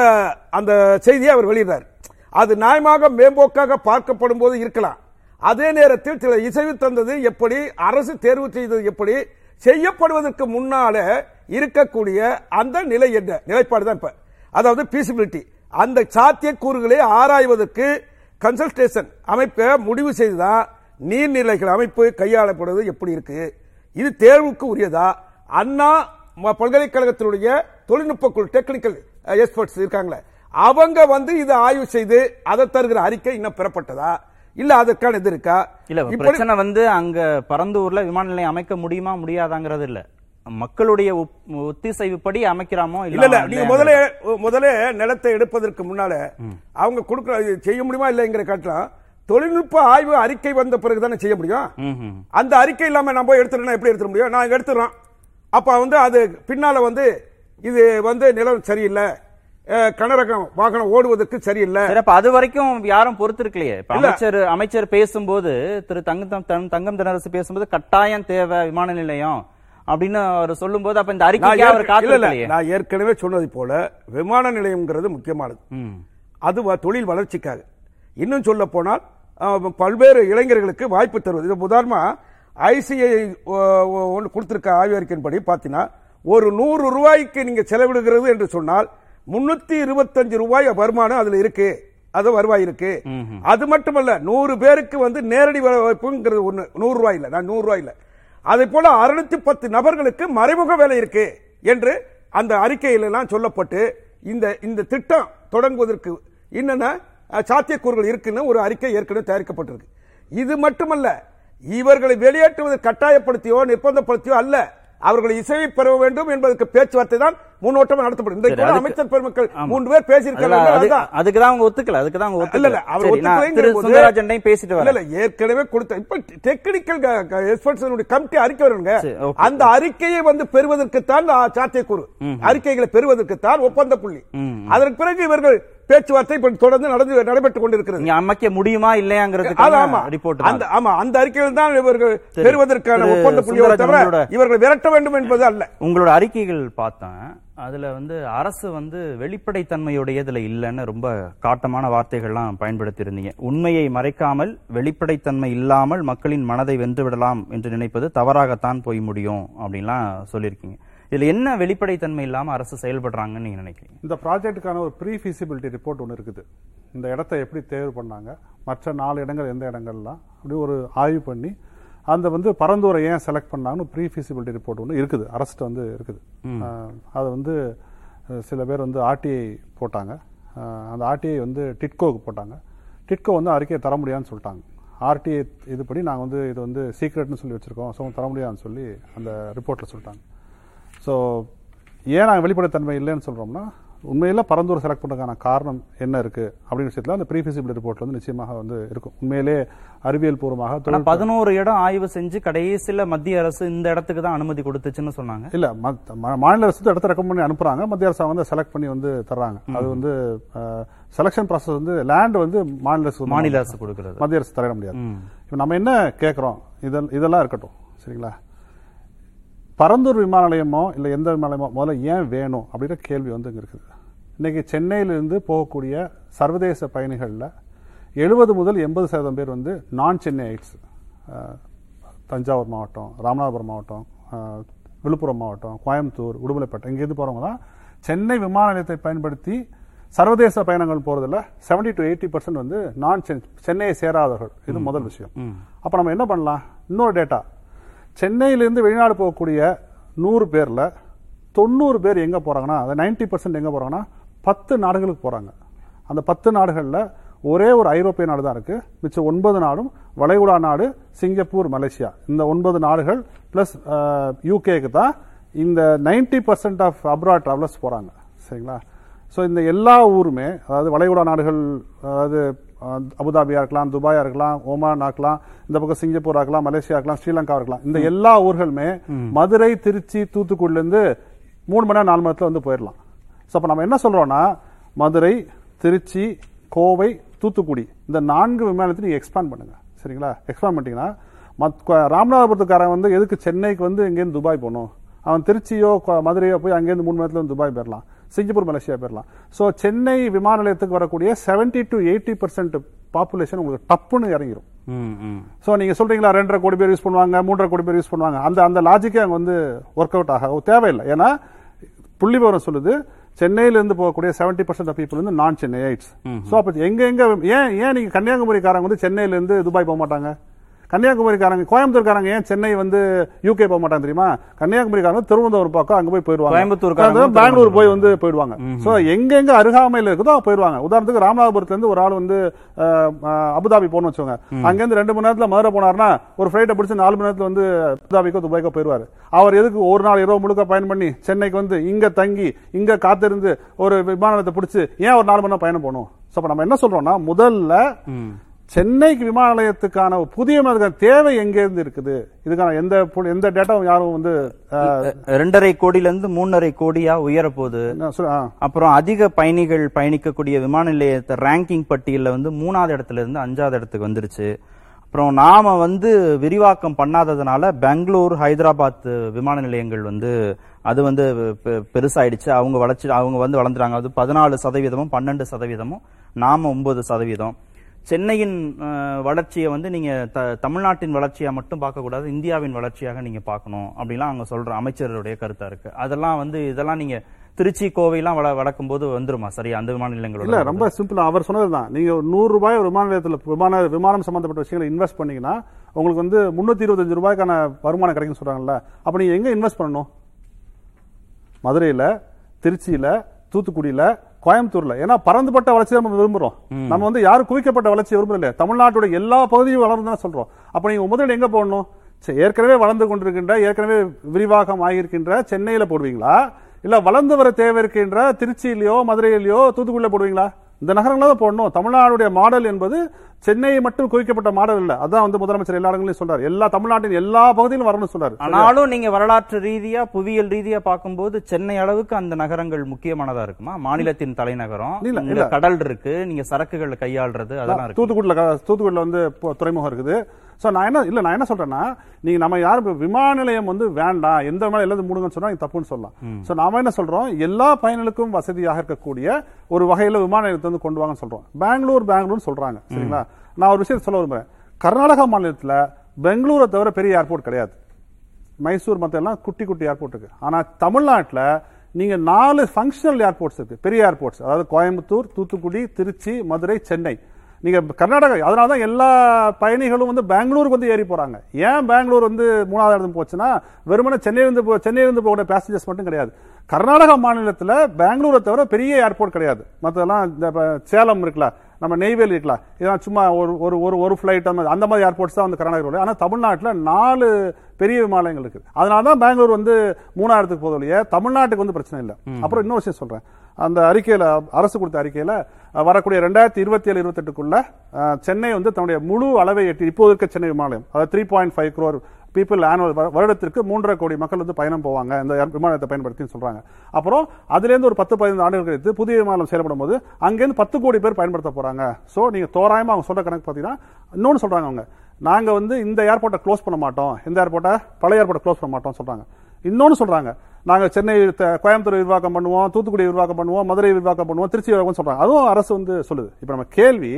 அந்த செய்தியை அவர் வெளியிடுறார். அது நியாயமாக மேம்போக்காக பார்க்கப்படும் போது இருக்கலாம். அதே நேரத்தில் சில இசைவு தந்தது எப்படி அரசு தேர்வு செய்தது எப்படி செய்யப்படுவதற்கு முன்னால இருக்கக்கூடிய அந்த நிலை என்ன? நிலைப்பாடு தான் இப்ப. அதாவது பீசிபிலிட்டி அந்த சாத்தியக்கூறுகளை ஆராய்வதற்கு கன்சல்டேஷன் அமைப்பை முடிவு செய்துதான் நீர்நிலைகள் அமைப்பு கையாளப்படுவது எப்படி இருக்கு. இது தேர்வுக்கு உரியதா? அண்ணா ம- பல்கலைக்கழகத்தினுடைய தொழில்நுட்ப குழு டெக்னிக்கல் எக்ஸ்பர்ட்ஸ் uh, இருக்காங்களே. அவங்க வந்து இதை ஆய்வு செய்து அதை தருகிற அறிக்கை இன்னும் பெறப்பட்டதா? இல்ல அதற்கான இது இருக்கா? இல்ல பிரச்சனை வந்து அங்க பரந்தூர்ல விமான நிலையம் அமைக்க முடியுமா முடியாதாங்கிறது இல்ல. மக்களுடைய ஒத்திசைவுப்படி அமைக்கிறாமோ இல்ல இல்ல நீங்க இல்லையாங்கிறது. முதல்ல நிலத்தை எடுப்பதற்கு முன்னால அவங்க கொடுக்குற இது செய்ய முடியுமா இல்லைங்கிற காட்டலாம் தொழில்நுட்ப ஆய்வு அறிக்கை வந்த பிறகு தானே செய்ய முடியும். அந்த அறிக்கை இல்லாம நம்ம எடுத்துறோம்னா எப்படி எடுத்துட முடியும்? நான் எடுத்துறோம் அப்ப வந்து அது பின்னால வந்து இது வந்து நிலம் சரியில்லை. கனரகம் வாகனம் ஓடுவதற்கு சரியில்லை. சரி அப்ப அது வரைக்கும் யாரும் பொறுத்திருக்கலையே. அமைச்சர் அமைச்சர் பேசும்போது திரு தங்கம் தங்கம் தென்னரசு பேசும்போது கட்டாயம் தேவை விமான நிலையம் அப்படின்னு அவர் சொல்லும்போது அப்ப இந்த நான் அறிக்கைக்கு அவர் நான் ஏற்கனவே சொன்னது போல விமான நிலையம்ங்கிறது முக்கியமானது. அது தொழில் வளர்ச்சிக்காக. இன்னும் சொல்ல போனால் பல்வேறு இளைஞர்களுக்கு வாய்ப்பு தருவது. இது உதாரணமா ஐசிஐ ஒன்று கொடுத்திருக்க ஆய்வறிக்கையின்படி பார்த்தீங்கன்னா ஒரு நூறு ரூபாய்க்கு நீங்க செலவிடுகிறது என்று சொன்னால் முன்னூத்தி இருபத்தஞ்சு ரூபாய் வருமானம் அதுல இருக்கு. அது வருவாய் இருக்கு. அது மட்டுமல்ல நூறு பேருக்கு வந்து நேரடி வாய்ப்புங்கிறது ஒண்ணு நூறு ரூபாய் இல்ல நான் நூறு ரூபாய் இல்ல. அதே போல அறுநூத்தி பத்து நபர்களுக்கு மறைமுக வேலை இருக்கு என்று அந்த அறிக்கையில எல்லாம் சொல்லப்பட்டு இந்த இந்த திட்டம் தொடங்குவதற்கு என்னென்ன சாத்தியக்கூறுகள் இருக்குன்னு ஒரு அறிக்கை ஏற்கனவே தயாரிக்கப்பட்டிருக்கு. இது மட்டுமல்ல இவர்களை வெளியேற்றுவது கட்டாயப்படுத்தியோ நிர்பந்தப்படுத்தியோ அல்ல அவர்களை இசையை பெற வேண்டும் என்பதற்கு பேச்சுவார்த்தை தான் முன்னோட்டம் நடத்தப்படும். அதுக்கு- அமைச்சர் பெருமக்கள். மூன்று பேர் பேசியிருக்காங்க. அதுக்கு தான் அவங்க ஒத்துக்கல அதுக்கு தான் அவங்க ஒத்துக்கல. அவர் ஒத்துக்கலைங்கிற சுந்தரராஜன்டையும் பேசிட்டு இல்ல ஏற்கனவே கொடுத்த இப்ப டெக்னிக்கல் எக்ஸ்பர்ட்ஸ் கமிட்டி அறிக்கை வருங்க. அந்த அறிக்கையை வந்து பெறுவதற்குத்தான் ஆ, சாத்தியக்கூறு. அறிக்கைகளை பெறுவதற்குத்தான் ஒப்பந்த புள்ளி. அதற்கு பிறகு இவர்கள் பேச்சுவார்த்தை தொடர்ந்து நடந்து நடைபெற்றுக் கொண்டிருக்கிறது. அமைக்க முடியுமா ஆமா. ரிப்போர்ட் அந்த ஆமா அந்த அறிக்கையில் தான் இவர்கள். பெறுவதற்கான ஒப்பந்த புள்ளியை சுந்தரராஜன் தவிர இவர்களை விரட்ட வேண்டும் என்பது அல்ல. உங்களோட அறிக்கைகள் பார்த்தேன். அதுல வந்து அரசு வந்து வெளிப்படைத்தன்மையுடையதுல இல்லைன்னு ரொம்ப காட்டமான வார்த்தைகள்லாம் பயன்படுத்தி இருந்தீங்க உண்மையை மறைக்காமல் வெளிப்படைத்தன்மை இல்லாமல் மக்களின் மனதை வென்று விடலாம் என்று நினைப்பது தவறாகத்தான் போய் முடியும் அப்படின்லாம் சொல்லியிருக்கீங்க. இதுல என்ன வெளிப்படைத்தன்மை இல்லாம அரசு செயல்படுறாங்கன்னு நீங்க நினைக்கிறீங்க? இந்த ப்ராஜெக்ட்டுக்கான ஒரு ப்ரீ ஃபீசிபிலிட்டி ரிப்போர்ட் ஒன்று இருக்குது. இந்த இடத்த எப்படி தேர்வு பண்ணாங்க மற்ற நாலு இடங்கள் எந்த இடங்கள்லாம் அப்படி ஒரு ஆய்வு பண்ணி அந்த வந்து பரந்தூரை ஏன் செலக்ட் பண்ணாங்கன்னு ப்ரீ ஃபீசிபிலிட்டி ரிப்போர்ட் ஒன்று இருக்குது. அரசுட்டு வந்து இருக்குது. அது வந்து சில பேர் வந்து ஆர்டிஐ போட்டாங்க. அந்த ஆர்டிஐ வந்து டிட்கோவுக்கு போட்டாங்க. டிட்கோ வந்து அறிக்கையை தர முடியாதுன்னு சொல்லிட்டாங்க. ஆர்டிஐ இதுபடி நாங்கள் வந்து இது வந்து சீக்ரெட்னு சொல்லி வச்சுருக்கோம். ஸோ தர முடியாதுன்னு சொல்லி அந்த ரிப்போர்ட்டில் சொல்லிட்டாங்க. ஸோ ஏன் நாங்கள் வெளிப்படைத்தன்மை இல்லைன்னு சொல்கிறோம்னா உண்மையில பரந்தூர் செலக்ட் பண்ணுறதுக்கான காரணம் என்ன இருக்கு அப்படின்னு விஷயத்தில் அந்த ப்ரீ ஃபீசிபிலிட்டி ரிப்போர்ட்ல வந்து நிச்சயமாக வந்து இருக்கும். உண்மையிலே அறிவியல் பூர்வமாக பதினோரு இடம் ஆய்வு செஞ்சு கடைசியில மத்திய அரசு இந்த இடத்துக்கு தான் அனுமதி கொடுத்துச்சுன்னு சொன்னாங்க. இல்ல மாநில அரசு இடத்த ரெக்கமெண்ட் பண்ணி அனுப்புறாங்க. மத்திய அரசு வந்து செலக்ட் பண்ணி வந்து தர்றாங்க. அது வந்து செலக்ஷன் ப்ராசஸ் வந்து லேண்ட் வந்து மாநில அரசு மாநில அரசு கொடுக்கிறது. மத்திய அரசு தர முடியாது. இப்போ நம்ம என்ன கேட்குறோம் இதெல்லாம் இருக்கட்டும். சரிங்களா? பரந்தூர் விமான நிலையமோ இல்லை எந்த விமான நிலையமோ முதல்ல ஏன் வேணும் அப்படின்ற கேள்வி வந்து இங்கே இருக்குது இன்னைக்கு சென்னையிலிருந்து போகக்கூடிய சர்வதேச பயணிகளில் எழுபது முதல் எண்பது சதவீதம் பேர் வந்து நான் சென்னை ஐட்ஸ் தஞ்சாவூர் மாவட்டம் ராமநாதபுரம் மாவட்டம் விழுப்புரம் மாவட்டம் கோயம்புத்தூர் உடுமலைப்பேட்டை இங்கேருந்து போகிறவங்க தான் சென்னை விமான நிலையத்தை பயன்படுத்தி சர்வதேச பயணங்கள் போறதுல 70 டு எயிட்டி பர்சன்ட் வந்து நான் சென்னையை சேராதவர்கள். இது முதல் விஷயம். அப்ப நம்ம என்ன பண்ணலாம்? இன்னொரு டேட்டா சென்னையிலிருந்து வெளிநாடு போகக்கூடிய நூறு பேரில் தொண்ணூறு பேர் எங்கே போகிறாங்கன்னா அதை நைன்டி பர்சன்ட் எங்கே போகிறாங்கன்னா பத்து நாடுகளுக்கு போகிறாங்க அந்த பத்து நாடுகளில் ஒரே ஒரு ஐரோப்பிய நாடு தான் இருக்குது மிச்சம் ஒன்பது நாடும் வளைகுடா நாடு சிங்கப்பூர் மலேசியா. இந்த ஒன்பது நாடுகள் ப்ளஸ் யூகேக்கு தான் இந்த ninety percent of abroad travellers போகிறாங்க சரிங்களா? ஸோ இந்த எல்லா ஊருமே அதாவது வளைகுடா நாடுகள் அதாவது அஹ், அபுதாபியா இருக்கலாம் துபாயா இருக்கலாம் ஓமான் ஆக்கலாம் இந்த பக்கம் சிங்கப்பூர் ஆக்கலாம் மலேசியா இருக்கலாம் ஸ்ரீலங்கா இருக்கலாம். இந்த எல்லா ஊர்களுமே மதுரை திருச்சி தூத்துக்குடில இருந்து மூணு மணி நேரம் நாலு மணி நேரத்துல வந்து போயிடலாம். ஸோ அப்போ நம்ம என்ன சொல்றோம்னா மதுரை திருச்சி கோவை தூத்துக்குடி இந்த நான்கு விமானத்தை நீங்க எக்ஸ்பேண்ட் பண்ணுங்க. சரிங்களா? எக்ஸ்பேண்ட் பண்ணிட்டீங்கன்னா மத் ராமநாதபுரத்துக்காரன் வந்து எதுக்கு சென்னைக்கு வந்து இங்கேருந்து துபாய் போகணும்? அவன் திருச்சியோ மதுரையோ போய் அங்கேருந்து மூணு மணி நேரத்துல வந்து துபாய் போயிடலாம். சிங்கப்பூர் மலேசியா போயிடலாம் ஸோ சென்னை விமான நிலையத்துக்கு வரக்கூடிய 70 டு எயிட்டி பர்சன்ட் பாப்புலேஷன் உங்களுக்கு டப்புன்னு இறங்கிரும். ம், ம். ஸோ நீங்க சொல்றீங்களா ரெண்டரை கோடி பேர் யூஸ் பண்ணுவாங்க மூன்றரை கோடி பேர் யூஸ் பண்ணுவாங்க. அந்த அந்த லாஜிக்கே அங்க வந்து ஒர்க் அவுட் ஆக தேவையில்லை. ஏன்னா புள்ளி விவரம் சொல்லுது சென்னையில இருந்து போகக்கூடிய 70% பர்சன்ட் பீப்புள் வந்து நான் சென்னையிட்ஸ் ஸோ அப்ப எங்க எங்க ஏன் ஏன் நீங்க கன்னியாகுமரிக்காரங்க வந்து சென்னையில இருந்து துபாய் போக மாட்டாங்க? கன்னியாகுமரிக்காரங்க கோயம்புத்தூர்காரங்க ஏன் சென்னை வந்து யூகே போக மாட்டாங்க தெரியுமா? கன்னியாகுமரிக்காரங்க திருவனந்தபுரம் பக்கம் அங்க போய் போயிருவாங்க கோயம்புத்தூர்காரங்க அதாவது பெங்களூர் போய் வந்து போயிடுவாங்க. சோ எங்க எங்க அருகாமையில இருக்குதோ போயிடுவாங்க. உதாரணத்துக்கு ராமநாதபுரத்துல இருந்து ஒரு ஆள் வந்து அபுதாபி போகணும்னு வச்சுக்கோங்க. அங்க இருந்து ரெண்டு மணி நேரத்துல மதுரை போனாருன்னா ஒரு ஃபிளைட்டை பிடிச்சு நாலு மணி நேரத்துல வந்து அபுதாபிக்கோ துபாய்க்கோ போயிருவாரு அவர் எதுக்கு ஒரு நாள் இரவு முழுக்க பயணம் பண்ணி சென்னைக்கு வந்து இங்க தங்கி இங்க காத்திருந்து ஒரு விமானத்தை பிடிச்சு ஏன் ஒரு நாலு மணி நேரம் பயணம் போகணும்? அப்ப நம்ம என்ன சொல்றோம்னா முதல்ல சென்னைக்கு விமான நிலையத்துக்கான புதிய தேவை எங்க இருந்து இருக்குது? இதுக்கான எந்த எந்த டேட்டாவும் யாரும் வந்து ரெண்டரை கோடியில இருந்து மூணரை கோடியா ஆ. அப்புறம் அதிக பயணிகள் பயணிக்கக்கூடிய விமான நிலையத்தை ரேங்கிங் பட்டியல்ல வந்து மூணாவது இடத்துல இருந்து அஞ்சாவது இடத்துக்கு வந்துருச்சு. அப்புறம் நாம வந்து விரிவாக்கம் பண்ணாததுனால பெங்களூர் ஹைதராபாத் விமான நிலையங்கள் வந்து அது வந்து பெருசாயிடுச்சு. அவங்க வளர்ச்சி அவங்க வந்து வளர்ந்துறாங்க அது பதினாலு சதவீதமும் பன்னெண்டு சதவீதமும் நாம ஒன்பது சதவீதம். சென்னையின் வளர்ச்சியை வந்து நீங்க த- தமிழ்நாட்டின் வளர்ச்சியா மட்டும் பார்க்க கூடாது இந்தியாவின் வளர்ச்சியாக நீங்க பார்க்கணும் அப்படிலாம் அவங்க சொல்ற அமைச்சருடைய கருத்தா இருக்கு. அதெல்லாம் வந்து இதெல்லாம் நீங்க திருச்சி கோவையெல்லாம் வள வளர்க்கும் போது வந்துருமா? சரியா? அந்த விமான நிலையங்களோட இல்ல ரொம்ப சிம்பிளா அவர் சொன்னதுதான் நீங்க ஒரு நூறு ரூபாய் ஒரு விமான நிலையத்துல விமான விமானம் சம்பந்தப்பட்ட விஷயங்களை இன்வெஸ்ட் பண்ணீங்கன்னா உங்களுக்கு வந்து முன்னூத்தி இருபத்தஞ்சு ரூபாய்க்கான வருமானம் கிடைக்கும்னு சொல்றாங்கல்ல. அப்ப நீங்க எங்க இன்வெஸ்ட் பண்ணணும்? மதுரையில திருச்சியில தூத்துக்குடியில கோயம்புத்தூர்ல. ஏன்னா பறந்துபட்ட வளர்ச்சி நம்ம விரும்புறோம். நம்ம வந்து யாரும் குவிக்கப்பட்ட வளர்ச்சி விரும்பல தமிழ்நாட்டோட எல்லா பகுதியும் வளர்ந்து சொல்றோம். அப்ப நீங்க முதல்ல எங்க போடணும்? ஏற்கனவே வளர்ந்து கொண்டிருக்கின்ற ஏற்கனவே விரிவாக்கம் ஆகியிருக்கின்ற சென்னையில போடுவீங்களா? இல்ல வளர்ந்து வர தேவை இருக்கின்ற திருச்சியிலயோ மதுரையிலயோ தூத்துக்குடியில போடுவீங்களா? இந்த நகரங்கள தான் போடணும். தமிழ்நாடுடைய மாடல் என்பது சென்னையை மட்டும் குவிக்கப்பட்ட மாடல் இல்ல. அதான் வந்து முதலமைச்சர் எல்லா இடங்களையும் சொல்றாரு. எல்லா தமிழ்நாட்டின் எல்லா பகுதியிலும் வரணும்னு சொல்றாரு. ஆனாலும் நீங்க வரலாற்று ரீதியா புவியியல் ரீதியா பார்க்கும்போது சென்னை அளவுக்கு அந்த நகரங்கள் முக்கியமானதா இருக்குமா? மாநிலத்தின் தலைநகரம் இல்ல. கடல் இருக்கு நீங்க சரக்குகள் கையாளுறது அதெல்லாம் தூத்துக்குடியில தூத்துக்குடியில வந்து துறைமுகம் இருக்குது. சோ நான் என்ன இல்ல நான் என்ன சொல்றேன்னா நீங்க நம்ம யாரும் விமான நிலையம் வந்து வேண்டாம் எந்த விமான எல்லாத்தையும் மூடுங்கன்னு சொன்னா நீங்க தப்புன்னு சொல்லலாம். சோ நாம என்ன சொல்றோம்? எல்லா பயணிகளுக்கும் வசதியாக இருக்கக்கூடிய ஒரு வகையில விமான நிலையத்தை வந்து கொண்டு வாங்கன்னு சொல்றோம். பெங்களூர் பெங்களூர்னு சொல்றாங்க. சரிங்களா? நான் ஒரு விஷயத்தை சொல்ல விரும்புறேன். கர்நாடகா மாநிலத்துல பெங்களூரை தவிர பெரிய ஏர்போர்ட் கிடையாது. மைசூர் மத்த எல்லாம் குட்டி குட்டி ஏர்போர்ட் இருக்கு. ஆனா தமிழ்நாட்டுல நீங்க நாலு ஃபங்க்ஷனல் ஏர்போர்ட்ஸ் இருக்கு. பெரிய ஏர்போர்ட்ஸ் அதாவது கோயம்புத்தூர் தூத்துக்குடி திருச்சி மதுரை சென்னை. நீங்க கர்நாடகா அதனால தான் எல்லா பயணிகளும் வந்து பெங்களூருக்கு வந்து ஏறி போறாங்க. ஏன் பெங்களூர் வந்து மூணாவது இடத்துக்கு போச்சுன்னா வெறுமனே சென்னையிலிருந்து போ சென்னையிலிருந்து போகிற பேசஞ்சர்ஸ் மட்டும் கிடையாது. கர்நாடகா மாநிலத்துல பெங்களூரை தவிர பெரிய ஏர்போர்ட் கிடையாது. மற்றதெல்லாம் இந்த சேலம் இருக்குல்ல நம்ம நெய்வேலி இருக்கலாம் இதெல்லாம் சும்மா ஒரு ஒரு ஒரு ஒரு ஃபிளைட் அந்த அந்த மாதிரி ஏர்போர்ட்ஸ் தான் வந்து கர்நாடகா ஆனா தமிழ்நாட்டுல நாலு பெரிய விமானங்கள் இருக்கு. அதனால தான் பெங்களூர் வந்து மூணாயிரத்துக்கு போதும் இல்லையா தமிழ்நாட்டுக்கு வந்து பிரச்சனை இல்லை. அப்புறம் இன்னொரு விஷயம் சொல்றேன். அந்த அறிக்கையில் அரசு கொடுத்த அறிக்கையில் வரக்கூடிய ரெண்டாயிரத்தி இருபத்தி ஏழு இருபத்தெட்டுக்குள்ள சென்னை வந்து தன்னுடைய முழு அளவை எட்டி இப்போது இருக்க சென்னை விமானம் அதாவது three point five crore people annual வருடத்திற்கு மூன்றரை கோடி மக்கள் வந்து பயணம் போவாங்க. இந்த ஏர் விமானத்தை பயன்படுத்தின்னு சொல்றாங்க. அப்புறம் அதுலேருந்து ஒரு பத்து பதினைந்து ஆண்டுகள் கழித்து புதிய விமானம் செயல்படும் போது அங்கேருந்து பத்து கோடி பேர் பயன்படுத்த போறாங்க. ஸோ நீங்க தோராயமாக அவங்க சொல்ற கணக்கு பார்த்தீங்கன்னா இன்னொன்று சொல்றாங்க அவங்க. நாங்கள் வந்து இந்த ஏர்போர்ட்டை க்ளோஸ் பண்ண மாட்டோம். இந்த ஏர்போர்ட்டை பழைய ஏர்போர்ட்டை க்ளோஸ் பண்ண மாட்டோம் சொல்றாங்க. இன்னொன்னு சொல்றாங்க. நாங்க சென்னை கோயம்புத்தூர் விரிவாக்கம் பண்ணுவோம் தூத்துக்குடி விரிவாக்கம் பண்ணுவோம் மதுரை விரிவாக்கம் பண்ணுவோம் திருச்சி விரிவாக்கம் சொல்றாங்க. அதுவும் அரசு வந்து சொல்லுது. இப்ப நம்ம கேள்வி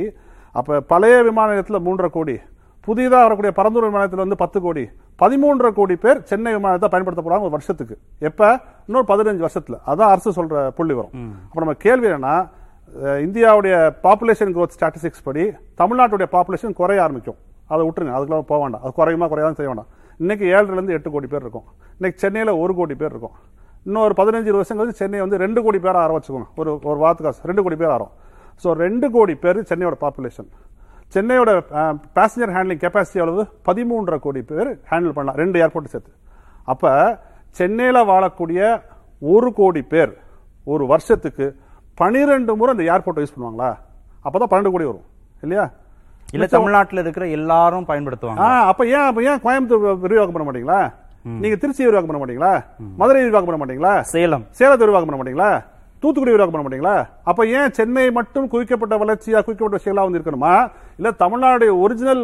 அப்ப பழைய விமான நிலையத்துல மூன்றரை கோடி புதிதா வரக்கூடிய பரந்தூர் விமானத்தில் வந்து பத்து கோடி பதிமூன்றரை கோடி பேர் சென்னை விமானத்தை பயன்படுத்த போறாங்க ஒரு வருஷத்துக்கு. எப்ப? இன்னொரு பதினஞ்சு வருஷத்துல. அதான் அரசு சொல்ற புள்ளி வரும். அப்ப நம்ம கேள்வி என்னன்னா இந்தியாவுடைய பாப்புலேஷன் growth ஸ்டாட்டிஸ்டிக்ஸ் படி தமிழ்நாட்டுடைய பாப்புலேஷன் குறைய ஆரம்பிக்கும். அதை விட்டுருங்க. அதுக்குள்ள போக வேண்டாம். அது குறையுமா குறையாதும் செய்ய வேண்டாம். இன்றைக்கி ஏழுலேருந்து எட்டு கோடி பேர் இருக்கும். இன்றைக்கி சென்னையில் ஒரு கோடி பேர் இருக்கும். இன்னும் ஒரு பதினஞ்சு வருஷம் கழிச்சு சென்னை வந்து ரெண்டு கோடி பேர் ஆர வச்சுக்கோங்க. ஒரு ஒரு வாரத்துக்கு ரெண்டு கோடி பேர் ஆறோம். ஸோ ரெண்டு கோடி பேர் சென்னையோட பாப்புலேஷன் சென்னையோட பேசஞ்சர் ஹேண்ட்லிங் கெப்பாசிட்டி அளவு பதிமூன்றரை கோடி பேர் ஹேண்டில் பண்ணலாம். ரெண்டு ஏர்போர்ட் சேர்த்து. அப்போ சென்னையில் வாழக்கூடிய ஒரு கோடி பேர் ஒரு வருஷத்துக்கு பனிரெண்டு முறை அந்த ஏர்போர்ட்டை யூஸ் பண்ணுவாங்களா? அப்பதான் பன்னெண்டு கோடி வரும். இல்லையா? இல்ல தமிழ்நாட்டுல இருக்கிற எல்லாரும் பயன்படுத்துவாங்க. அப்ப ஏன் அப்ப ஏன் கோயம்புத்தூர் விரிவாக்கம் பண்ண மாட்டீங்களா? நீங்க திருச்சி விரிவாக்கம் பண்ண மாட்டீங்களா? மதுரை விரிவாக்கம் பண்ண மாட்டீங்களா? சேலம். சேலத்தை விரிவாக்கம் பண்ண மாட்டீங்களா? தூத்துக்குடி விரிவாக்கம் பண்ண மாட்டீங்களா? அப்ப ஏன் சென்னை மட்டும் குவிக்கப்பட்ட வளர்ச்சியா குவிக்கப்பட்ட விஷயங்களா வந்து இருக்கணுமா? இல்ல தமிழ்நாடு ஒரிஜினல்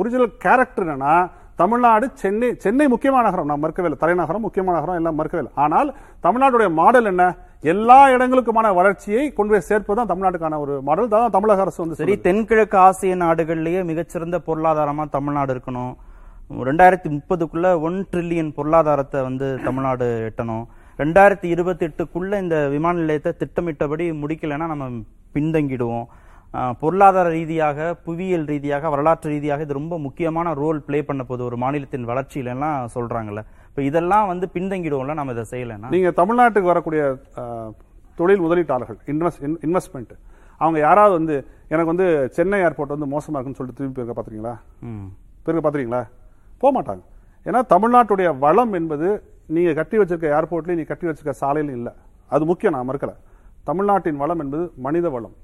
ஒரிஜினல் கேரக்டர் என்னன்னா தமிழ்நாடு சென்னை சென்னை முக்கியமான நகரம். நான் மறுக்கவே இல்லை. தலைநகரம் முக்கியமான நகரம் எல்லாம் மறுக்கவே இல்லை. ஆனால் தமிழ்நாட்டுடைய மாடல் என்ன? எல்லா இடங்களுக்குமான வளர்ச்சியை கொண்டு போய் சேர்ப்பதுதான் தமிழ்நாட்டுக்கான ஒரு மாடல் தான் தமிழக அரசு வந்து சரி. தென்கிழக்கு ஆசிய நாடுகள்லயே மிகச்சிறந்த பொருளாதாரமா தமிழ்நாடு இருக்கணும். ரெண்டாயிரத்தி முப்பதுக்குள்ள ஒன் ட்ரில்லியன் பொருளாதாரத்தை வந்து தமிழ்நாடு எட்டணும். ரெண்டாயிரத்தி இருபத்தி எட்டுக்குள்ள இந்த விமான நிலையத்தை திட்டமிட்டபடி முடிக்கலைன்னா நம்ம பின்தங்கிடுவோம். பொருளாதார ரீதியாக புவியியல் ரீதியாக வரலாற்று ரீதியாக இது ரொம்ப முக்கியமான ரோல் ப்ளே பண்ண போகுது. ஒரு மாநிலத்தின் வளர்ச்சியில எல்லாம் சொல்றாங்கல்ல. இப்ப இதெல்லாம் வந்து பின்தங்கிடுவோம்ல நம்ம இதை செய்யலைன்னா? நீங்க தமிழ்நாட்டுக்கு வரக்கூடிய தொழில் முதலீட்டாளர்கள் இன்வெஸ்ட் இன்வெஸ்ட்மெண்ட் அவங்க யாராவது வந்து எனக்கு வந்து சென்னை ஏர்போர்ட் வந்து மோசமா இருக்குன்னு சொல்லிட்டு திரும்பி போயிருக்க பாத்தீங்களா ம். போயிருக்க பாத்தீங்களா போக மாட்டாங்க ஏன்னா தமிழ்நாட்டுடைய வளம் என்பது நீங்க கட்டி வச்சிருக்க ஏர்போர்ட்லயும் நீ கட்டி வச்சிருக்க சாலையிலும் இல்ல. அது முக்கியம் நான் மறுக்கல. தமிழ்நாட்டின் வளம் என்பது மனித வளம்.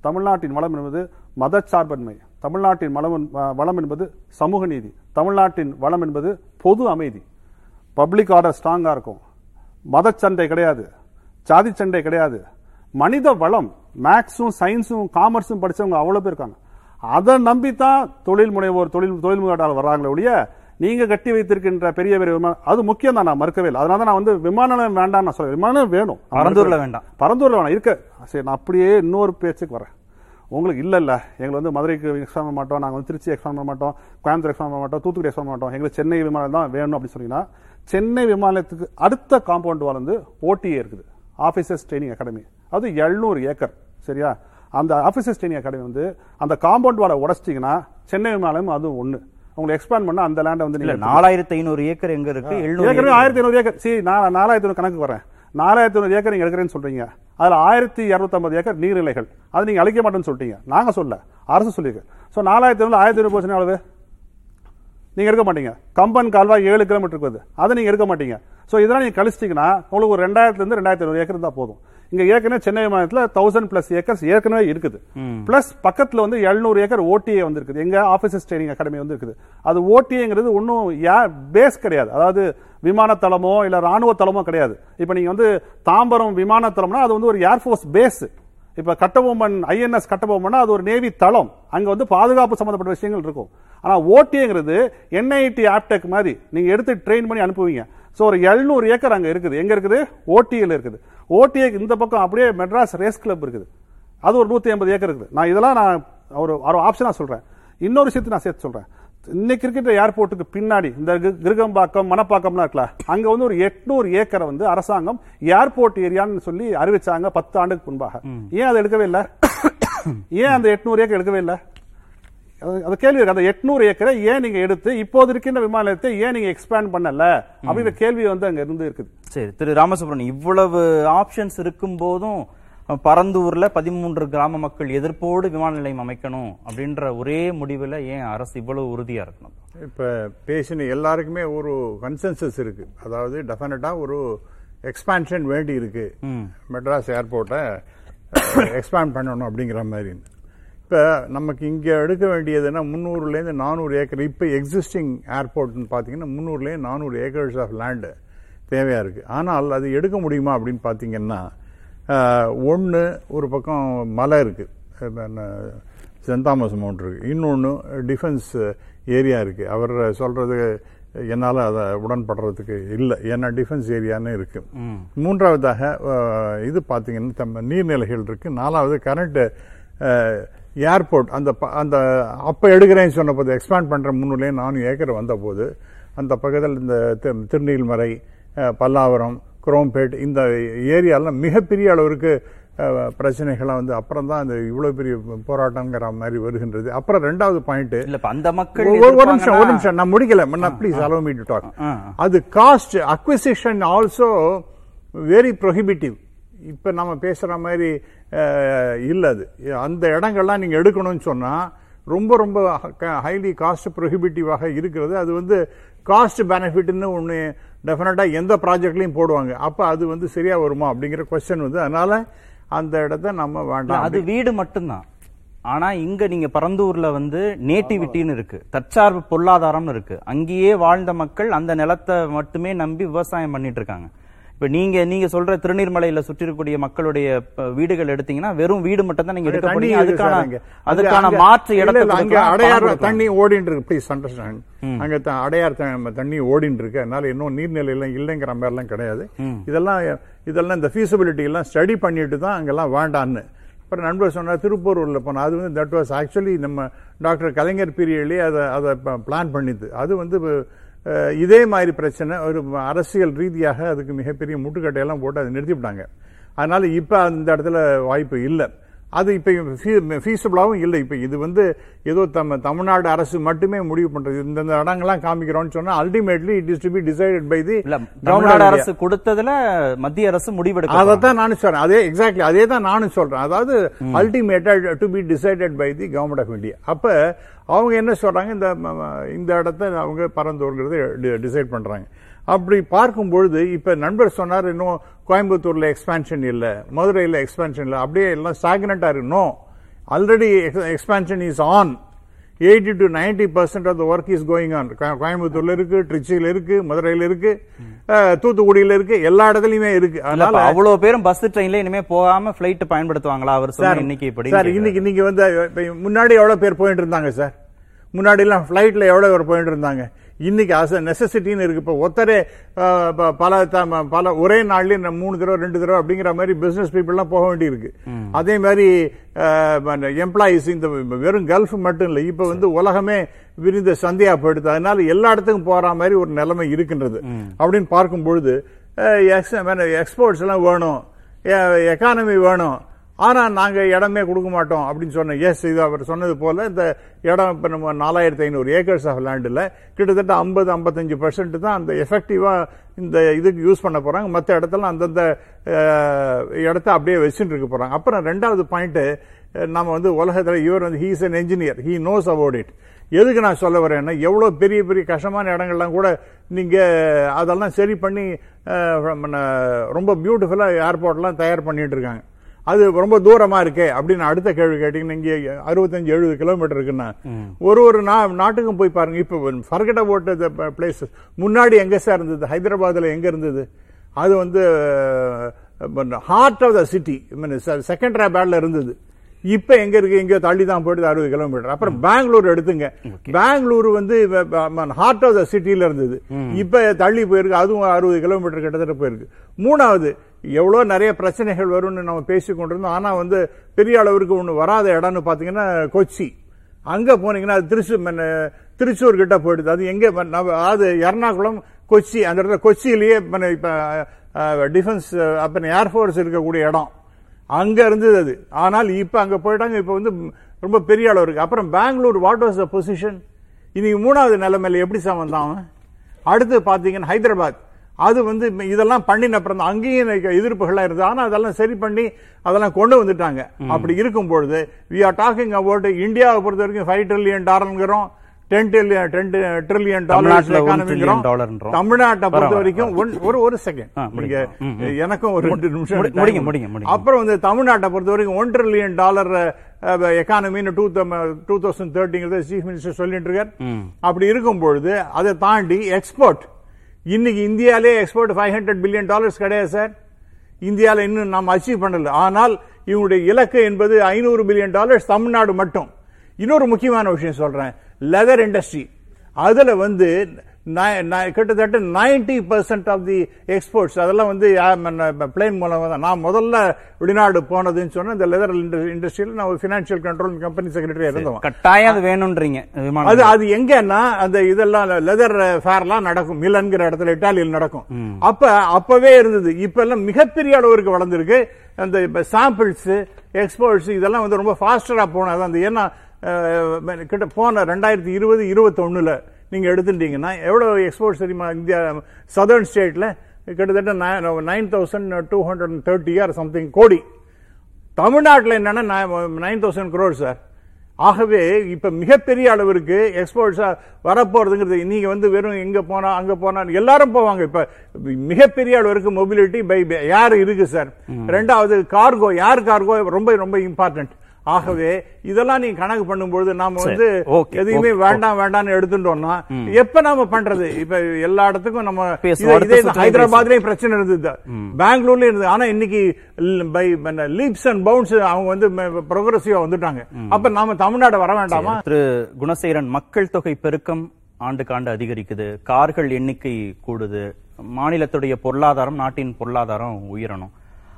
தமிழ்நாட்டின் வளம் என்பது மதச்சார்பன்மை. தமிழ்நாட்டின் வளம் வளம் என்பது சமூக நீதி. தமிழ்நாட்டின் வளம் என்பது பொது அமைதி. பப்ளிக் ஆர்டர் ஸ்ட்ராங்கா இருக்கும். மதச்சண்டை கிடையாது. ஜாதி சண்டை கிடையாது. மனித வளம் மேக்ஸும் சயின்ஸும் காமர்ஸும் படிச்சவங்க அவ்வளவு பேர் இருக்காங்க. அதை நம்பித்தான் தொழில் முனைவோர் தொழில் தொழில் முதலீட்டாளர் வர்றாங்களே ஒழிய நீங்க கட்டி வைத்திருக்கின்ற பெரிய பெரிய விமானம் அது முக்கியம் தான் நான் மறுக்கவே இல்லை. அதனால தான் நான் வந்து விமான நிலையம் வேண்டாம் நான் சொல்றேன். விமான நிலையம் வேணும். பரந்தூர்ல வேண்டாம். பரந்தூர்ல வேணாம். இருக்க. சரி நான் அப்படியே இன்னொரு பேச்சுக்கு வரேன். உங்களுக்கு இல்ல இல்ல. எங்களை வந்து மதுரைக்கு எக்ஸ்பாண்ட் பண்ண மாட்டோம். நாங்க வந்து திருச்சி எக்ஸ்பாண்ட் பண்ண மாட்டோம். கோயம்புத்தூர் எக்ஸ்பாண்ட் பண்ண மாட்டோம். தூத்துக்குடி எக்ஸ்பாண்ட் பண்ண மாட்டோம். எங்களுக்கு சென்னை விமானம் தான் வேணும் அப்படின்னு சொன்னீங்கன்னா சென்னை விமானத்துக்கு அடுத்த காம்பவுண்ட் வால் வந்து ஓடிஏ இருக்குது. ஆபீசர்ஸ் ட்ரைனிங் அகாடமி அது 700 ஏக்கர். சரியா? அந்த ஆபீசர்ஸ் ட்ரைனிங் அகாடமி வந்து அந்த காம்பவுண்ட் வாலை உடைச்சிட்டீங்கன்னா சென்னை விமானம் அது ஒண்ணு. உங்களுக்கு எக்ஸ்பேண்ட் பண்ணா அந்த லேண்டை வந்து இல்ல நீங்க நாலாயிரத்தி ஐநூறு ஏக்கர் எங்க இருக்கு? எழுநூறு ஏக்கர். ஆயிரத்தி ஐநூறு ஏக்கர். சரி நான் நாலாயிரத்தி ஐநூறு கணக்கு வரேன். நாலாயிரத்தி ஐநூறு ஏக்கர் நீங்க எடுக்கிறேன்னு சொல்றீங்க. அதுல ஆயிரத்தி இருநூத்தம்பது ஏக்கர் நீர்நிலைகள். அது நீங்க அழிக்க மாட்டேன்னு சொல்லிட்டீங்க. நாங்க சொல்ல. அரசு சொல்லியிருக்கு. சோ நாலாயிரத்தி ஐநூறு ஆயிரத்தி ஐநூறு போச்சுன்னா எவ்வளவு? நீங்க எடுக்க மாட்டீங்க. கம்பன் கால்வாய் ஏழு கிலோமீட்டர் இருக்குது. அதை நீங்க எடுக்க மாட்டீங்க. சோ இதெல்லாம் நீங்க கழிச்சிட்டீங்கன்னா உங்களுக்கு ஒரு ரெண்டாயிரத்துல இருந்து ரெண்டாயிரத்தி ஐநூறு ஏக்கர் தான் போதும். இங்க ஏற்கனவே சென்னை விமானத்துல தௌசண்ட் பிளஸ் ஏக்கர்ஸ் ஏற்கனவே இருக்குது. பிளஸ் பக்கத்துல வந்து 700 ஏக்கர் ஓடிஏ வந்து இருக்குது எங்க ஆபீசர்ஸ் ட்ரைனிங் அகாடமி வந்து இருக்குது அது ஓடிஏங்கிறது ஒன்றும் பேஸ் கிடையாது. அதாவது விமான தளமோ இல்ல ராணுவ தளமோ கிடையாது. இப்ப நீங்க வந்து தாம்பரம் விமான தளம்னா அது வந்து ஒரு ஏர்ஃபோர்ஸ் பேஸ் இப்ப கட்டபொம்மன் ஐஎன்எஸ் கட்டபொம்மன் அது ஒரு நேவி தளம். அங்க வந்து பாதுகாப்பு சம்பந்தப்பட்ட விஷயங்கள் இருக்கும். ஆனா ஓடிங்கிறது என்ஐடி ஆப்டெக் மாதிரி நீங்க எடுத்து ட்ரெயின் பண்ணி அனுப்புவீங்க. ஸோ ஒரு 700 ஏக்கர் அங்கே இருக்குது. எங்கே இருக்குது? ஓடிஎல் இருக்குது. ஓடிஏ இந்த பக்கம் அப்படியே மெட்ராஸ் ரேஸ் கிளப் இருக்குது. அது ஒரு நூற்றி ஐம்பது ஏக்கர் இருக்குது. நான் இதெல்லாம் நான் ஒரு ஒரு ஆப்ஷனாக சொல்கிறேன் இன்னொரு விஷயத்தை நான் சேர்த்து சொல்கிறேன் இன்னைக்கு இருக்கிற ஏர்போர்ட்டுக்கு பின்னாடி இந்த கிருகம்பாக்கம் மணப்பாக்கம்லாம் இருக்குல்ல அங்க வந்து ஒரு எட்நூறு ஏக்கரை வந்து அரசாங்கம் ஏர்போர்ட் ஏரியான்னு சொல்லி அறிவிச்சாங்க பத்து ஆண்டுக்கு முன்பாக. ஏன் அதை எடுக்கவே இல்லை? ஏன் அந்த எட்நூறு ஏக்கர் எடுக்கவே இல்லை? அது- கேள்வி இருக்கு. அந்த எட்நூறு ஏக்கரை ஏன் நீங்க எடுத்து இப்போது இருக்கின்ற விமான நிலையத்தை ஏன் நீங்க எக்ஸ்பேண்ட் பண்ணல? அப்படிங்கிற கேள்வி வந்து அங்க இருந்து இருக்குது. சரி திரு ராமசுப்ரமணியம் இவ்வளவு ஆப்ஷன்ஸ் இருக்கும் போதும் பரந்தூர்ல பதிமூன்று கிராம மக்கள் எதிர்ப்போடு விமான நிலையம் அமைக்கணும் அப்படின்ற ஒரே முடிவுல ஏன் அரசு இவ்வளவு உறுதியா இருக்கணும்? இப்போ பேசின எல்லாருக்குமே ஒரு கன்சென்சஸ் இருக்கு. அதாவது டெஃபினட்டாக ஒரு எக்ஸ்பான்ஷன் வேண்டி இருக்கு. மெட்ராஸ் ஏர்போர்ட்டை எக்ஸ்பேண்ட் பண்ணணும் அப்படிங்கிற மாதிரி. இப்போ நமக்கு இங்கே எடுக்க வேண்டியதுன்னா முந்நூறுலேருந்து நானூறு ஏக்கர். இப்போ எக்ஸிஸ்டிங் ஏர்போர்ட்னு பார்த்தீங்கன்னா முந்நூறுலேருந்து நானூறு ஏக்கர்ஸ் ஆஃப் லேண்டு தேவையாக இருக்குது ஆனால் அது எடுக்க முடியுமா அப்படின்னு பார்த்தீங்கன்னா ஒன்று ஒரு பக்கம் மலை இருக்குது சென்ட் தாமஸ் மவுண்ட் இருக்கு. இன்னொன்று டிஃபென்ஸ் ஏரியா இருக்கு. அவர் சொல்றது என்னால் அதை உடன்படுறதுக்கு இல்லை. ஏன்னா டிஃபென்ஸ் ஏரியான்னு இருக்கு. மூன்றாவதாக இது பார்த்தீங்கன்னா தம்ம நீர்நிலைகள் இருக்கு. நாலாவது கரண்ட் ஏர்போர்ட் அந்த ப- அந்த அப்போ எடுக்கிறேன்னு சொன்ன போது எக்ஸ்பேண்ட் பண்ணுற முன்னுலே நானூறு ஏக்கர் வந்த போது அந்த பக்கத்தில் இந்த தி- திருநீல்மலை அஹ், பல்லாவரம் குரோம்பேட் இந்த ஏரியாலாம் மிகப்பெரிய அளவிற்கு பிரச்சனைகள்லாம் வந்து அப்புறம் தான் அந்த இவ்வளவு பெரிய போராட்டங்கிற மாதிரி வருகின்றது. அப்புறம் ரெண்டாவது பாயிண்ட். இல்ல அந்த மக்கள் ஒரு நிமிஷம் ஒரு நிமிஷம் நான் முடிக்கல. Please allow me to talk. அது cost acquisition also very prohibitive இப்ப நம்ம பேசுற மாதிரி இல்ல அது. அந்த இடங்கள்லாம் நீங்க எடுக்கணும்னு சொன்னா ரொம்ப ரொம்ப ஹைலி காஸ்ட் ப்ரொஹிபிட்டிவாக இருக்கிறது. அது வந்து காஸ்ட் பெனிஃபிட்னு ஒன்று டெஃபினட்டாக எந்த ப்ராஜெக்ட்லையும் போடுவாங்க. அப்போ அது வந்து சரியாக வருமா அப்படிங்கிற கொஸ்டின் வந்து அதனால அந்த இடத்த நம்ம வேண்டாம். அது வீடு மட்டும்தான். ஆனா இங்க நீங்க பரந்தூர்ல வந்து நேட்டிவிட்டின்னு இருக்கு. தற்சார்பு பொருளாதாரம்னு இருக்கு. அங்கேயே வாழ்ந்த மக்கள் அந்த நிலத்தை மட்டுமே நம்பி விவசாயம் பண்ணிட்டு இருக்காங்க. இப்ப நீங்க நீங்க சொல்ற திருநீர்மலையில சுற்றி இருக்கக்கூடிய மக்களுடைய வீடுகள் எடுத்தீங்கன்னா வெறும் வீடு மட்டும் தான் நீங்க எடுக்க போறீங்க. இருக்கு அதுக்கான. அதுக்கான மாற்று இல்ல, இடத்தை இல்ல, அங்க கொடுக்கலாம். தண்ணி ஓடிட்டு இருக்கு. ப்ளீஸ் அண்டர்ஸ்டாண்ட் அங்க அடையார் தண்ணி ஓடிட்டு இருக்கு. அதனால இன்னும் நீர்நிலை எல்லாம் இல்லைங்கிற மாதிரி எல்லாம் கிடையாது இதெல்லாம் இதெல்லாம் இந்த feasibility எல்லாம் ஸ்டடி பண்ணிட்டு தான் அங்கெல்லாம் வேண்டான்னு. அப்புறம் நண்பர் சொன்னார் திருப்பூரூர்ல போனா அது வந்து தட் வாஸ் ஆக்சுவலி நம்ம டாக்டர் கலைஞர் பீரியட்லயே அதை அதை பிளான் பண்ணிது. அது வந்து இதே மாதிரி பிரச்சனை ஒரு அரசியல் ரீதியாக அதுக்கு மிகப்பெரிய முட்டுக்கட்டையெல்லாம் போட்டு அதை நிறுத்திவிட்டாங்க. அதனால் இப்போ அந்த இடத்துல வாய்ப்பு இல்லை. அது இப்ப ஃபீஸபிளாகவும் இல்லை. இப்ப இது வந்து ஏதோ தம்ம தமிழ்நாடு அரசு மட்டுமே முடிவு பண்றது. இந்த இந்த இடங்கள்லாம் காமிக்கிறோம்னு சொன்னா ultimately it is to be decided by the Tamil Nadu அரசு கொடுத்ததுல மத்திய அரசு முடிவெடுக்க அதைத்தான் நானும் சொல்றேன். அதே எக்ஸாக்ட்லி அதே தான் நானும் சொல்றேன். அதாவது அல்டிமேட்டா to be decided by the government of India அப்ப அவங்க என்ன சொல்றாங்க? இந்த இந்த இடத்த அவங்க பரந்தோர்ங்கிறது டிசைட் பண்றாங்க. அப்படி பார்க்கும் பொழுது இப்ப நண்பர் சொன்னார் இன்னும் கோயம்புத்தூர்ல எக்ஸ்பான்ஷன் இல்ல மதுரையில எக்ஸ்பான்ஷன் இல்ல அப்படியே எல்லாம் ஸ்டாக்னண்டா இருக்கு no already expansion is on eighty to ninety percent of the work is going on கோயம்புத்தூர்ல இருக்கு ட்ரிச்சியில இருக்கு மதுரையில இருக்கு தூத்துக்குடியில இருக்கு எல்லா இடத்துலயுமே இருக்கு. அதனால அவ்வளவு பேரும் பஸ் ட்ரெயின்ல இனிமே போகாம பிளைட் பயன்படுத்துவாங்களா அவர் சொன்ன இன்னைக்கு இப்படி சார் இன்னைக்கு நீங்க வந்து முன்னாடி எவ்வளவு பேர் போயிட்டு இருந்தாங்க சார்? முன்னாடி எல்லாம் பிளைட்ல எவ்வளவு பேர் போயிட்டு இருந்தாங்க? இன்னைக்கு அஸ் நெசசிட்டின்னு இருக்கு. இப்போ ஒத்தரே பல த- பல ஒரே நாள்லயே மூணு தடவை ரெண்டு தடவை அப்படிங்கிற மாதிரி பிசினஸ் பீப்புள்லாம் போக வேண்டியிருக்கு. அதே மாதிரி எம்ப்ளாயிஸ் இந்த வெறும் கல்ஃப் மட்டும் இல்லை. இப்போ வந்து உலகமே விரிந்த சந்தையா போயிடுது அதனால எல்லா இடத்துக்கும் போற மாதிரி ஒரு நிலைமை இருக்கின்றது. அப்படின்னு பார்க்கும் பொழுது எக்ஸ்போர்ட்ஸ் எல்லாம் வேணும். எக்கானமி வேணும். ஆனால் நாங்கள் இடமே கொடுக்க மாட்டோம் அப்படின்னு சொன்ன எஸ் இது அவர் சொன்னது போல் இந்த இடம் இப்போ நம்ம நாலாயிரத்தி ஐநூறு ஏக்கர்ஸ் ஆஃப் லேண்டில் கிட்டத்தட்ட ஐம்பது ஐம்பத்தஞ்சு பர்சன்ட் தான் அந்த எஃபெக்டிவாக இந்த இதுக்கு யூஸ் பண்ண போகிறாங்க மற்ற இடத்துல அந்தந்த இடத்த அப்படியே வச்சுட்டு இருக்க போகிறாங்க அப்புறம் ரெண்டாவது பாயிண்ட்டு நம்ம வந்து உலகத்தில் இவர் வந்து he's an engineer he knows about it எதுக்கு நான் சொல்ல வரேன்னா எவ்வளோ பெரிய பெரிய கஷ்டமான இடங்கள்லாம் கூட நீங்கள் அதெல்லாம் சரி பண்ணி ரொம்ப பியூட்டிஃபுல்லாக ஏர்போர்ட்லாம் தயார் பண்ணிட்டு இருக்காங்க. அது ரொம்ப தூரமா இருக்கே அப்படின்னு அடுத்த கேள்வி கேட்டீங்கன்னா இங்க அறுபத்தஞ்சு எழுபது கிலோமீட்டர் இருக்குன்னா ஒரு ஒரு நா- நாட்டுக்கும் போய் பாருங்க. இப்ப ஃபர்கட் அபவுட் பிளேஸ் முன்னாடி எங்க சார் இருந்தது? ஹைதராபாத்ல எங்க இருந்தது? அது வந்து heart of the city second பேட்ல இருந்தது. இப்ப எங்க இருக்கு? எங்கேயோ தள்ளி தான் போயிடுது அறுபது கிலோமீட்டர் அப்புறம் பெங்களூர் எடுத்துங்க. பெங்களூர் வந்து ஹார்ட் ஆஃப் த சிட்டில இருந்தது. இப்ப தள்ளி போயிருக்கு. அதுவும் அறுபது கிலோமீட்டர் கிட்டத்தட்ட போயிருக்கு. மூணாவது எவ்வளோ நிறைய பிரச்சனைகள் வரும்னு நம்ம பேசி ஆனால் வந்து பெரிய அளவிற்கு ஒன்று வராத இடம்னு பார்த்தீங்கன்னா கொச்சி. அங்கே போனீங்கன்னா அது திருச்சூர் திருச்சூர் கிட்ட போயிடுது. அது எங்கே நம்ம- அது எர்ணாகுளம் கொச்சி. அந்த இடத்துல கொச்சியிலேயே மன்ன இப்போ டிஃபென்ஸ் அப்போ ஏர்ஃபோர்ஸ் இருக்கக்கூடிய இடம். அங்கே இருந்தது அது. ஆனால் இப்போ அங்கே போயிட்டாங்க. இப்போ வந்து ரொம்ப பெரிய அளவு இருக்குது அப்புறம் Bangalore what was the position இன்னைக்கு மூணாவது நிலைமையில் எப்படி சார் வந்தான் அடுத்து பார்த்தீங்கன்னா ஹைதராபாத். அது வந்து இதெல்லாம் பண்ணின அப்புறம் அங்கேயும் எதிர்ப்புகள்லாம் இருந்தது. ஆனா அதெல்லாம் சரி பண்ணி அதெல்லாம் கொண்டு வந்துட்டாங்க. அப்படி இருக்கும் பொழுது வி ஆர் டாக்கிங் அபவுட் இந்தியாவை பொறுத்த வரைக்கும் ஃபைவ் ட்ரில்லியன் டாலருங்கிறோம் டென் ட்ரில்லியன் ட்ரில்லியன் டாலர். தமிழ்நாட்டை பொறுத்த. வரைக்கும் ஒரு ஒரு செகண்ட் நீங்க. எனக்கும் ஒரு ரெண்டு நிமிஷம் முடிங்க, முடிங்க. அப்புறம் வந்து தமிழ்நாட்டை பொறுத்த வரைக்கும் ஒன் ட்ரில்லியன் டாலர் எக்கானமின்னு டூ டூ தௌசண்ட் தேர்ட்டிங்கிறத சீஃப் மினிஸ்டர் சொல்லிட்டு இருக்கார். அப்படி இருக்கும் பொழுது அதை தாண்டி எக்ஸ்போர்ட் இன்னைக்கு இந்தியாலே export five hundred billion dollars கிடையாது சார். இந்தியாவில் இன்னும் நாம் அச்சீவ் பண்ணல. ஆனால் இவங்களுடைய இலக்கு என்பது ஐநூறு பில்லியன் டாலர்ஸ் தமிழ்நாடு மட்டும். இன்னொரு முக்கியமான விஷயம் சொல்றேன். லெதர் இண்டஸ்ட்ரி அதில் வந்து கிட்டத்தட்ட ninety percent of the exports அதெல்லாம் வந்து பிளேன் மூலமாக தான். நான் முதல்ல வெளிநாடு போனதுன்னு சொன்னா இந்த லெதர் இண்டஸ்ட்ரியில் நான் ஒரு ஃபினான்ஷியல் கண்ட்ரோல் கம்பெனி செக்ரட்டரியா இருந்தோம் கட்டாயம் அது வேணும்ன்றீங்க அது அது எங்கன்னா அந்த இதெல்லாம் லெதர் ஃபேர்லாம் நடக்கும். மிலன்கிற இடத்துல இட்டாலியில் நடக்கும். அப்ப அப்பவே இருந்தது. இப்ப எல்லாம் மிகப்பெரிய அளவிற்கு வளர்ந்துருக்கு. அந்த சாம்பிள்ஸ் எக்ஸ்போர்ட்ஸ் இதெல்லாம் வந்து ரொம்ப ஃபாஸ்டரா போனது அந்த ஏன்னா கிட்ட போன ரெண்டாயிரத்தி இருபது இருபத்தொன்னுல நீங்க எடுத்துட்டீங்கன்னா எவ்வளவு எக்ஸ்போர்ட்ஸ் தெரியுமா இந்தியா சதர்ன் ஸ்டேட்ல கிட்டத்தட்ட nine thousand two hundred thirty or something crore. தமிழ்நாட்டில் என்னன்னா நைன் தௌசண்ட் crore சார் ஆகவே இப்ப மிகப்பெரிய அளவிற்கு எக்ஸ்போர்ட்ஸா வரப்போறதுங்கிறது நீங்க வந்து வெறும் எங்க போனா அங்க போனா எல்லாரும் போவாங்க. இப்ப மிகப்பெரிய அளவிற்கு மொபிலிட்டி பை யார் இருக்கு சார் ரெண்டாவது கார்கோ யார் கார்கோ ரொம்ப ரொம்ப இம்பார்ட்டன்ட் ஆகவே இதெல்லாம் நீங்க கணக்கு பண்ணும்போது நாம வந்து எதையுமே. வேண்டாம் வேண்டாம்னு எடுத்துட்டோம்னா எப்ப நாம பண்றது? இப்ப எல்லா இடத்துக்கும் நம்ம ஹைதராபாத்லயும் பிரச்சனை இருந்தது. பெங்களூர்லயும் இருந்தது. ஆனா இன்னைக்கு பை லீப்ஸ் அண்ட் பவுன்ஸ் அவங்க வந்து ப்ரோக்ரஸிவா வந்துட்டாங்க. அப்ப நாம தமிழ்நாடு வர வேண்டாமா? திரு குணசேகரன் மக்கள் தொகை பெருக்கம் ஆண்டுக்காண்டு அதிகரிக்குது. கார்கள் எண்ணிக்கை கூடுது. மாநிலத்துடைய பொருளாதாரம் நாட்டின் பொருளாதாரம் உயரணும்.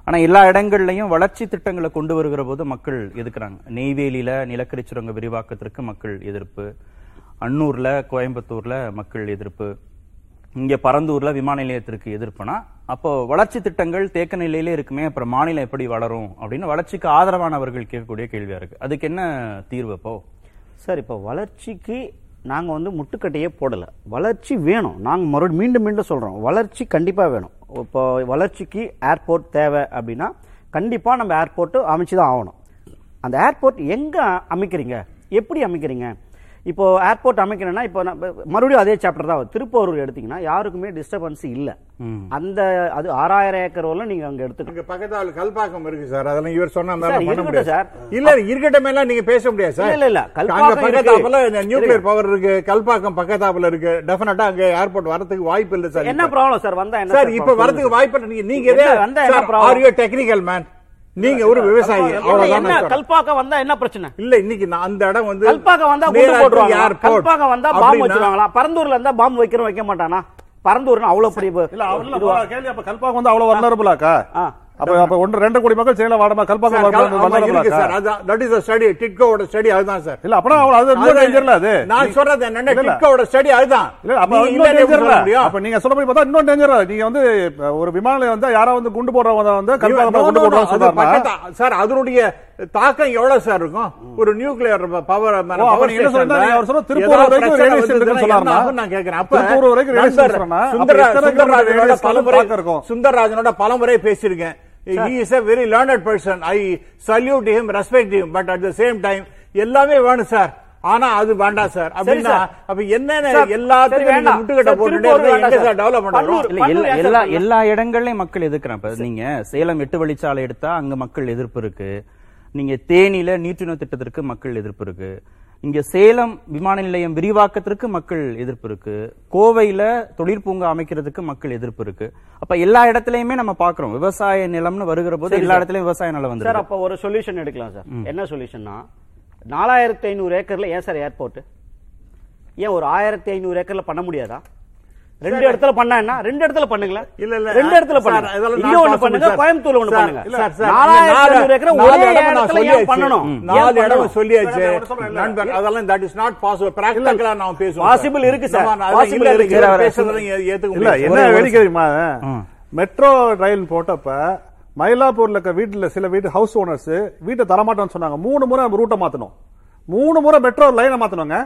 ஆனால் எல்லா இடங்கள்லையும் வளர்ச்சி திட்டங்களை கொண்டு வருகிற போது மக்கள் எதிர்க்கிறாங்க நெய்வேலியில் நிலக்கரி சுரங்க விரிவாக்கத்திற்கு மக்கள் எதிர்ப்பு. அன்னூரில் கோயம்புத்தூரில் மக்கள் எதிர்ப்பு. இங்கே பரந்தூரில் விமான நிலையத்திற்கு எதிர்ப்புனா அப்போ வளர்ச்சி திட்டங்கள் தேக்க நிலையிலே இருக்குமே அப்புறம் மாநிலம் எப்படி வளரும் அப்படின்னு வளர்ச்சிக்கு ஆதரவானவர்கள் கேட்கக்கூடிய கேள்வியாக இருக்கு. அதுக்கு என்ன தீர்வு அப்போ? சார் இப்போ வளர்ச்சிக்கு நாங்கள் வந்து முட்டுக்கட்டையே போடலை. வளர்ச்சி வேணும். நாங்கள் மறுபடியும் மீண்டும் மீண்டும் சொல்கிறோம் வளர்ச்சி கண்டிப்பாக வேணும். இப்போ வளர்ச்சிக்கு ஏர்போர்ட் தேவை அப்படின்னா கண்டிப்பாக நம்ம ஏர்போர்ட்டு அமைச்சு தான் ஆகணும். அந்த ஏர்போர்ட் எங்கே அமைக்கிறீங்க? எப்படி அமைக்கிறீங்க? இப்போ ஏர்போர்ட் அமைக்கணும்னா இப்போ நம்ம மறுபடியும் அதே சாப்டர் தான் திருப்பூர் எடுத்தீங்கன்னா யாருக்குமே டிஸ்டர்பன்ஸ் இல்லை. அந்த அது ஆறாயிரம் ஏக்கர் வரல நீங்க அங்க எடுத்துக்கணும் இங்க பக்கத்தால கல்பாக்கம் இருக்கு சார். அதெல்லாம் இவர் சொன்ன இருக்கட்டும் முடியாது. சார். இல்ல இருக்கட்டும் எல்லாம் நீங்க பேச முடியாது சார். இல்ல, இல்ல, கல்பாக்கம் பக்கத்தாப்புல இருக்கு. நியூக்ளியர் பவர் இருக்கு கல்பாக்கம் பக்கத்தாப்புல இருக்கு. டெஃபினட்டா அங்க ஏர்போர்ட் வரதுக்கு வாய்ப்பு இல்ல சார் என்ன. Problem sir? வந்தா என்ன சார் இப்ப வரதுக்கு வாய்ப்பு இல்ல. நீங்க நீங்க? ஆர் யூ டெக்னிக்கல் மேன் நீங்க ஒரு விவசாயி என்ன அவ்வளவுதான். கல்பாக்கம் வந்தா என்ன பிரச்சனை இல்ல இன்னைக்கு நான் அந்த இடம் வந்து கல்பாக்கம் வந்தா குண்டு போட்டுருவாங்க. கல்பாக்கம் வந்தா பாம்பு வச்சிருவாங்களா பரந்தூர்ல இருந்தா பாம்பு வைக்கிறோம் வைக்க மாட்டானா பரந்தூர்னு அவ்வளவு பெரிய? கேள்வி அப்ப கல்பாக்கம் வந்து அவ்வளவு ஆ. அப்ப அப்ப ஒன்று ரெண்டு கோடி மக்கள் செயல வாடமா கல்பாக்கம் தட் இஸ் ஸ்டடி டிட்கோவோட ஸ்டடி அதுதான் சார். இல்ல அப்பனா அது டேஞ்சர்ல அது. நான் சொல்றது என்னன்னா. டிட்கோவோட ஸ்டடி அதுதான். இல்ல அப்ப நீங்க இன்னும் டேஞ்சர்ல சொல்ல முடியும். அப்ப நீங்க சொல்ல போய் பார்த்தா இன்னும் டேஞ்சர் நீங்க வந்து ஒரு விமான நிலையம் வந்து யாரோ வந்து குண்டு போடுறவங்க வந்து கல்பாக்கம் குண்டு போடுறவங்க சார் அதனுடைய தாக்கம் எவ்வளவு சார் இருக்கும்? ஒரு நியூக்ளியர் பவர் சுந்தரராஜனோட பலமுறை பேசியிருக்கேன். he is a very learned person. I salute him respect him but at the same time எல்லாமே வேணும் சார். ஆனா அது வேண்டாம் சார். அப்படின்னா. அப்ப என்னென்ன வேண்டாம். முட்டுக்கட்ட பல்லூர். இல்ல எல்லா எல்லா இடங்கள்லயும் மக்கள் எதிர்க்கிறாங்க இப்ப நீங்க சேலம் எட்டு வழிச்சாலை எடுத்தா அங்க மக்கள் எதிர்ப்பு இருக்கு. நீங்க தேனியில நீட்டுணவு திட்டத்திற்கு மக்கள் எதிர்ப்பு இருக்கு. இங்க சேலம் விமான நிலையம் விரிவாக்கத்திற்கு மக்கள் எதிர்ப்பு இருக்கு. கோவையில தொழிற்பூங்கா அமைக்கிறதுக்கு மக்கள் எதிர்ப்பு இருக்கு. அப்ப எல்லா இடத்துலயுமே நம்ம பாக்குறோம். விவசாய நிலம்னு வருகிற போது எல்லா இடத்துலயும் விவசாய நிலம் வந்து சார் அப்ப ஒரு சொல்யூஷன் எடுக்கலாம் சார். என்ன சொல்யூஷன்னா நாலாயிரத்தி ஐநூறு ஏக்கர்ல ஏன் சார் ஏர்போர்ட் ஏன் ஒரு ஆயிரத்தி ஐநூறு ஏக்கர்ல பண்ண முடியாதா? ரெண்டு இடத்துல பண்ணா ரெண்டு இடத்துல பண்ணுங்களேன் இல்ல, இல்ல. ரெண்டு இடத்துல பண்ணுங்க இங்க ஒண்ணு possible, பண்ணுங்க. கோயம்புத்தூர்ல ஒண்ணு பண்ணுங்க நாலாயிரத்தி ஏக்கர் ஒரே இடத்துல ஏன் சொல்லியாச்சு. பண்ணணும் நாலு இடம்? சொல்லியாச்சு. நண்பர் அதெல்லாம் தட் இஸ் நாட் பாசிபிள் பிராக்டிகலா நான் பேசுவோம் Possible இருக்கு சார். இல்ல, இருக்கு. பேசுறதை ஏத்துக்க இல்ல. என்ன வேடிக்கை தெரியுமா மெட்ரோ ரயில் போட்டப்ப மயிலாப்பூர்ல இருக்க வீட்டுல சில வீட்டு ஹவுஸ் ஓனர்ஸ் வீட்டை தரமாட்டோம்னு சொன்னாங்க மூணு முறை ரூட்டை மாத்தணும் மூணு முறை மெட்ரோ லைனை மாத்தணுங்க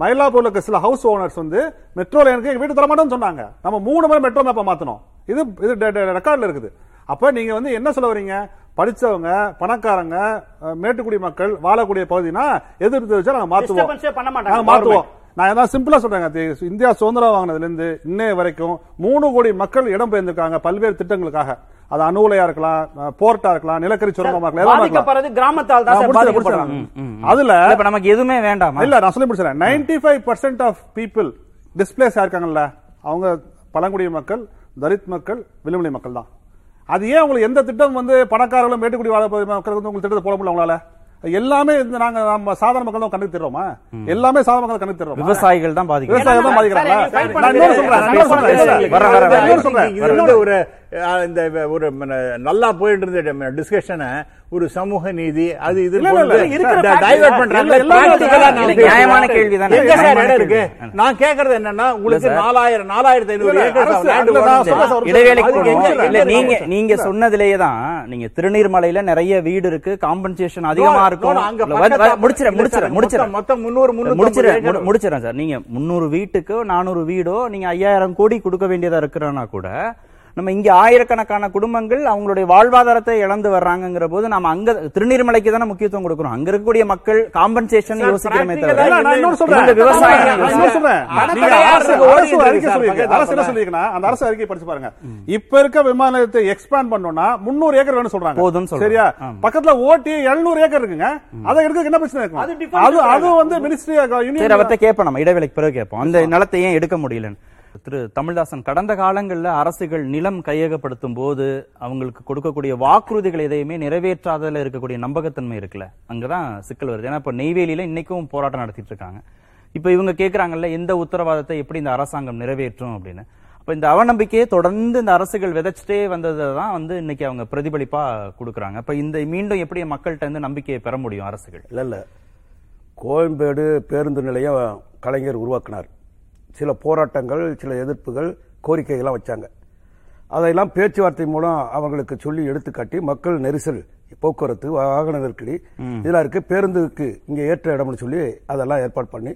மயிலாப்பூர்ல இருக்க சில ஹவுஸ் ஓனர்ஸ் வந்து மெட்ரோ லைனுக்கு எங்க வீட்டு தரமாட்டோம்னு சொன்னாங்க. நம்ம மூணு முறை மெட்ரோ மேப்பை மாத்தணும். இது இது ரெக்கார்ட்ல இருக்குது. அப்ப நீங்க வந்து என்ன சொல்ல வரீங்க படிச்சவங்க பணக்காரங்க மேட்டுக்குடி மக்கள் வாழக்கூடிய பகுதினா எதிர்த்து வச்சா நாங்க மாத்துவோம். மாத்துவோம். நான் எதாவது சிம்பிளா சொல்றேங்க. இந்தியா சுதந்திரம் வாங்கினதுல இருந்து இன்னைய வரைக்கும் மூணு கோடி மக்கள் இடம் பெயர்ந்திருக்காங்க பல்வேறு திட்டங்களுக்காக. அது அணு உலையா இருக்கலாம் போர்ட்டா இருக்கலாம் நிலக்கரி சுரங்கமா இருக்கலாம். பாதிக்கப்படுறது கிராமத்தால் தான் பாதிக்கப்படுறாங்க. அதுல இப்ப நமக்கு எதுவுமே வேண்டாமா. இல்ல நான் சொல்லி முடிச்சிடறேன். Ninety five percent of people displace ஆயிருக்காங்கல்ல அவங்க பழங்குடி மக்கள் தலித் மக்கள் விளிம்புலி மக்கள் தான். அது ஏன் உங்களுக்கு எந்த திட்டம் வந்து பணக்காரர்களும் மேட்டுக்குடி வாழ மக்களுக்கு வந்து உங்களுக்கு திட்டத்தை போட முடியல உங்களால எல்லாமே இந்த நாங்க நம்ம சாதாரண மக்கள் தான் கண்ணுக்கு தெரியுமா? எல்லாமே சாதாரண மக்கள் கண்ணுக்கு தெரியும்? விவசாயிகள் தான் பாதிக்கிறாங்க விவசாயிகள் தான் வந்து ஒரு இந்த ஒரு நல்லா போயிட்டு இருந்த டிஸ்கஷனை ஒரு சமூக நீதி அது இது டைவர்ட் பண்றாங்க. நியாயமான இடம் இருக்கு? கேள்வி. நான் கேக்குறது என்னன்னா உங்களுக்கு. நாலாயிரம் நாலாயிரத்தி ஐநூறு நீங்க? நீங்க சொன்னதிலேயே தான் நீங்க திருநீர்மலையில நிறைய வீடு இருக்கு காம்பன்சேஷன் அதிகமா இருக்கும். முடிச்சிடறேன் சார், முடிச்சிடறேன் மொத்தம் மொத்தம் முந்நூறு முடிச்சிடறேன் சார். நீங்க முந்நூறு வீட்டுக்கு நானூறு வீடோ நீங்க ஐயாயிரம் கோடி கொடுக்க வேண்டியதா இருக்கிறனா கூட நம்ம இங்க ஆயிரக்கணக்கான குடும்பங்கள் அவங்களுடைய வாழ்வாதாரத்தை இழந்து வர்றாங்கங்கிற போது நம்ம அங்க திருநீர்மலைக்கு தானே முக்கியத்துவம் கொடுக்கறோம் அங்க இருக்கக்கூடிய மக்கள் காம்பன்சேஷன் யோசிக்கிறமே அரசு- அறிக்கை படிச்சு பாருங்க. இப்ப இருக்க விமான நிலையத்தை எக்ஸ்பேண்ட் பண்ணோம்னா முந்நூறு ஏக்கர் வேணும் சொல்றாங்க. சொல்றாங்க. சரியா. பக்கத்துல ஓட்டி 700 ஏக்கர் இருக்குங்க. அதை எடுக்க என்ன பிரச்சனை இருக்கும்? அது அது வந்து மினிஸ்ட்ரி சரி அவர்கிட்ட கேட்போம் நம்ம. இடைவேளைக்கு பிறகு கேட்போம். அந்த நிலத்தை ஏன் எடுக்க முடியலன்னு. திரு தமிழ்தாசன் கடந்த காலங்களில் அரசுகள் நிலம் கையகப்படுத்தும் போது அவங்களுக்கு கொடுக்கக்கூடிய வாக்குறுதிகள் எதையுமே நிறைவேற்றாததில் இருக்கக்கூடிய நம்பகத்தன்மை இருக்குல்ல? அங்கதான் சிக்கல் வருது. ஏன்னா இப்போ நெய்வேலியில இன்னைக்கும் போராட்டம் நடத்திட்டு இருக்காங்க. இப்போ இவங்க கேட்குறாங்கல்ல எந்த உத்தரவாதத்தை எப்படி இந்த அரசாங்கம் நிறைவேற்றும் அப்படின்னு. அப்போ இந்த அவநம்பிக்கையை தொடர்ந்து இந்த அரசுகள் விதைச்சிட்டே வந்ததை தான் வந்து இன்னைக்கு அவங்க பிரதிபலிப்பா கொடுக்குறாங்க. இப்போ இந்த மீண்டும் எப்படி மக்கள்கிட்ட இருந்து நம்பிக்கையை பெற முடியும் அரசுகள்? இல்லை இல்லை. கோயம்பேடு பேருந்து நிலையம் கலைஞர் உருவாக்கினார். சில போராட்டங்கள் சில எதிர்ப்புகள் கோரிக்கைகள்லாம் வச்சாங்க. அதையெல்லாம் பேச்சுவார்த்தை மூலம் அவர்களுக்கு சொல்லி எடுத்துக்காட்டி மக்கள் நெரிசல் போக்குவரத்து வாகன நெருக்கடி இதெல்லாம் இருக்கு. பேருந்துக்கு இங்கே ஏற்ற இடம்னு சொல்லி அதெல்லாம் ஏற்பாடு பண்ணி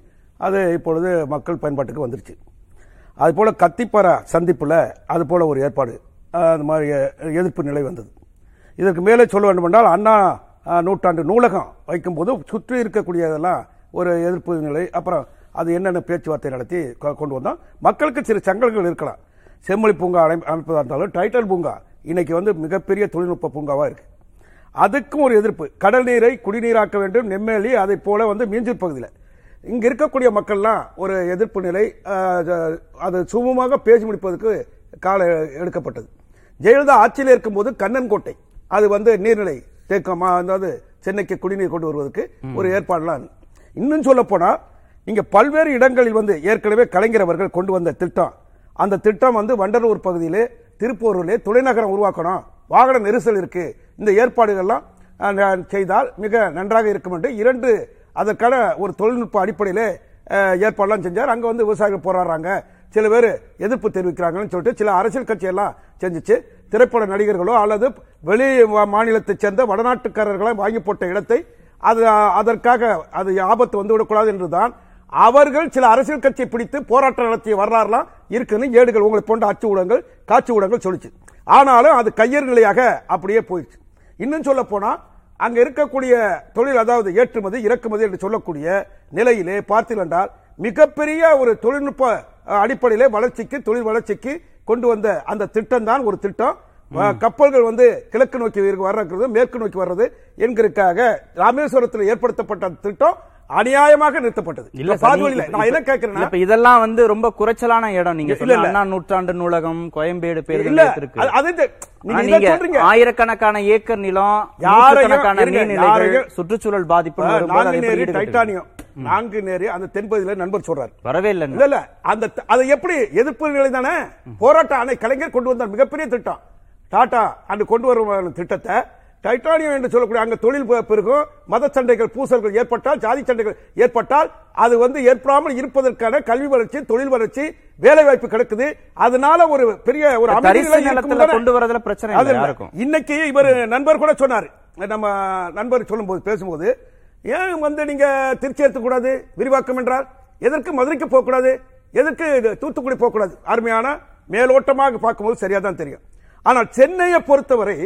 அது இப்பொழுது மக்கள் பயன்பாட்டுக்கு வந்துருச்சு. அது போல கத்திப்பாரா சந்திப்புல அது போல ஒரு ஏற்பாடு அந்த மாதிரி எதிர்ப்பு நிலை வந்தது. இதற்கு மேலே சொல்ல வேண்டுமென்றால் அண்ணா நூற்றாண்டு நூலகம் வைக்கும்போது சுற்றி இருக்கக்கூடியதெல்லாம் ஒரு எதிர்ப்பு நிலை. அப்புறம் அது என்னென்ன பேச்சுவார்த்தை நடத்தி கொண்டு வந்தோம் மக்களுக்கு சில சங்கல்கள் இருக்கலாம். செம்மொழி பூங்கா அமை- அமைப்பதா இருந்தாலும் டைட்டல் பூங்கா இன்னைக்கு வந்து மிகப்பெரிய தொழில்நுட்ப பூங்காவா இருக்கு. அதுக்கும் ஒரு எதிர்ப்பு. கடல் நீரை குடிநீராக்க வேண்டும். நெம்மேலி அதை போல வந்து மீஞ்சூர் பகுதியில். இங்க இருக்கக்கூடிய மக்கள்லாம் ஒரு எதிர்ப்பு நிலை அது சுமூகமாக பேசி முடிப்பதற்கு கால எடுக்கப்பட்டது. ஜெயலலிதா ஆட்சியில் இருக்கும்போது கண்ணன்கோட்டை. அது வந்து நீர்நிலை தேக்கமா அதாவது சென்னைக்கு குடிநீர் கொண்டு வருவதற்கு ஒரு ஏற்பாடுலாம். இன்னும் சொல்ல போனா இங்க பல்வேறு இடங்களில் வந்து ஏற்கனவே கலைஞர் அவர்கள் கொண்டு வந்த திட்டம். அந்த திட்டம் வந்து வண்டலூர் பகுதியிலே திருப்பூரிலே துணைநகரம் உருவாக்கணும். வாகன நெரிசல் இருக்கு. இந்த ஏற்பாடுகள்லாம் செய்தால் மிக நன்றாக இருக்கும் என்று இரண்டு அதற்கான ஒரு தொழில்நுட்ப அடிப்படையிலே ஏற்பாடுலாம் செஞ்சார். அங்கே வந்து விவசாயிகள் போராடுறாங்க. சில பேர் எதிர்ப்பு தெரிவிக்கிறாங்கன்னு சொல்லிட்டு சில அரசியல் கட்சியெல்லாம் செஞ்சுச்சு. திரைப்பட நடிகர்களோ அல்லது வெளி மாநிலத்தைச் சேர்ந்த வடநாட்டுக்காரர்களாக வாங்கி போட்ட இடத்தை அது அதற்காக அது ஆபத்து வந்து விடக்கூடாது என்றுதான் அவர்கள் சில அரசியல் கட்சியை பிடித்து போராட்டம் நடத்திய வரலாறுலாம் இருக்குன்னு ஏடுகள். உங்களை போன்ற அச்சு ஊடகங்கள் காட்சி ஊடகங்கள் சொல்லிச்சு. ஆனாலும் அது கையறு நிலையாக அப்படியே போயிடுச்சு. இன்னும் சொல்ல போனா அங்க இருக்கக்கூடிய தொழில் அதாவது ஏற்றுமதி இறக்குமதி என்று சொல்லக்கூடிய நிலையிலே பார்த்தீர்கள் என்றால் மிகப்பெரிய ஒரு தொழில்நுட்ப அடிப்படையிலே வளர்ச்சிக்கு தொழில் வளர்ச்சிக்கு கொண்டு வந்த அந்த திட்டம் தான் ஒரு திட்டம். கப்பல்கள் வந்து கிழக்கு நோக்கி வர்றது மேற்கு நோக்கி வர்றது என்கிறதுக்காக ராமேஸ்வரத்தில் ஏற்படுத்தப்பட்ட திட்டம். அநியாயமாக நிறுத்தப்பட்டது. இல்ல நீங்க- நான் என்ன இப்ப இதெல்லாம் வந்து ரொம்ப குறைச்சலான இடம் நீங்க. அண்ணா நூற்றாண்டு நூலகம் கோயம்பேடு பேருந்து இல்ல. அது-. நீங்க ஆயிரக்கணக்கான ஏக்கர் நிலம் நீர்நிலைகள் யாரையும் சுற்றுச்சூழல் பாதிப்பு டைட்டானியம். நான்கு நேரி அந்த தென்பகுதியில நண்பர் சொல்றாரு. வரவே இல்ல இல்லை இல்ல. அந்த அதை எப்படி எதிர்ப்பு நிலை தானே? போராட்ட அணை கலைஞர் கொண்டு வந்த மிகப்பெரிய திட்டம். டாடா அன்று கொண்டு வரும் திட்டத்தை. டைட்டானியம் என்று சொல்லக்கூடிய அங்க தொழில் பெருகும். மத சண்டைகள் பூசல்கள் ஏற்பட்டால் ஜாதி சண்டைகள் ஏற்பட்டால் அது வந்து ஏற்படாமல் இருப்பதற்கான கல்வி வளர்ச்சி தொழில் வளர்ச்சி வேலை வாய்ப்பு கிடைக்குது. அதனால ஒரு பெரிய ஒரு இருக்கும்? கொண்டு வரதுல பிரச்சனை. யாருக்கும். இன்னைக்கு இவர் நண்பர் கூட சொன்னாரு. நம்ம நண்பர் சொல்லும்போது பேசும்போது ஏன் வந்து நீங்க திருச்சி எடுத்துக்கூடாது விரிவாக்கம் என்றால் எதற்கு மதுரைக்கு போகக்கூடாது? எதற்கு தூத்துக்குடி போகக்கூடாது? அருமையான மேலோட்டமாக பார்க்கும்போது சரியா தான் தெரியும். ஆனால் சென்னையை பொறுத்தவரை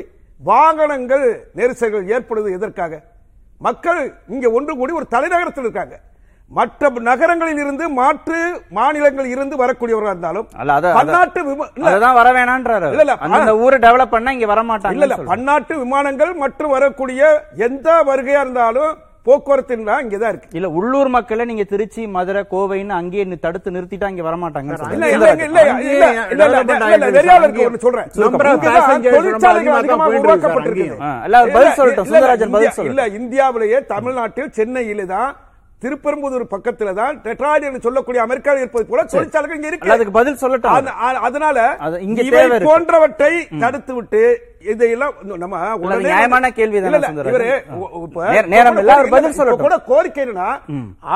வாகனங்கள் நெரிசல்கள் ஏற்படுவது எதற்காக? மக்கள் இங்க ஒன்று கூடி ஒரு தலைநகரத்தில் இருக்காங்க. மற்ற நகரங்களில் இருந்து மாற்று மாநிலங்களில் இருந்து வரக்கூடியவர்களா இருந்தாலும் பன்னாட்டு வர வேணான்றாரு இல்ல, அந்த ஊரை டெவலப் பண்ணா இங்க வர இல்ல பன்னாட்டு விமானங்கள் மற்றும் வரக்கூடிய எந்த வருகையா இருந்தாலும் போக்குவரத்து இங்கே தான் இருக்கு. இல்ல உள்ளூர் மக்களை நீங்க திருச்சி மதுரை கோவைன்னு அங்கேயே தடுத்து நிறுத்திட்டு அங்க வரமாட்டாங்க இல்ல இந்தியாவிலேயே தமிழ்நாட்டில் சென்னையில தான் திருப்பெரும்புதூர் பக்கத்துல தான் டெட்ராய்டு என்று சொல்லக்கூடிய அமெரிக்காவில் இருப்பது போல தொழிற்சாலைகள் இங்க இருக்கு. அதுக்கு பதில் சொல்லட்டும். அதனால இவை. போன்றவற்றை தடுத்து விட்டு இதையெல்லாம் நம்ம நியாயமான கேள்வி? இவரு நேரம் பதில். கூட கோரிக்கை என்னன்னா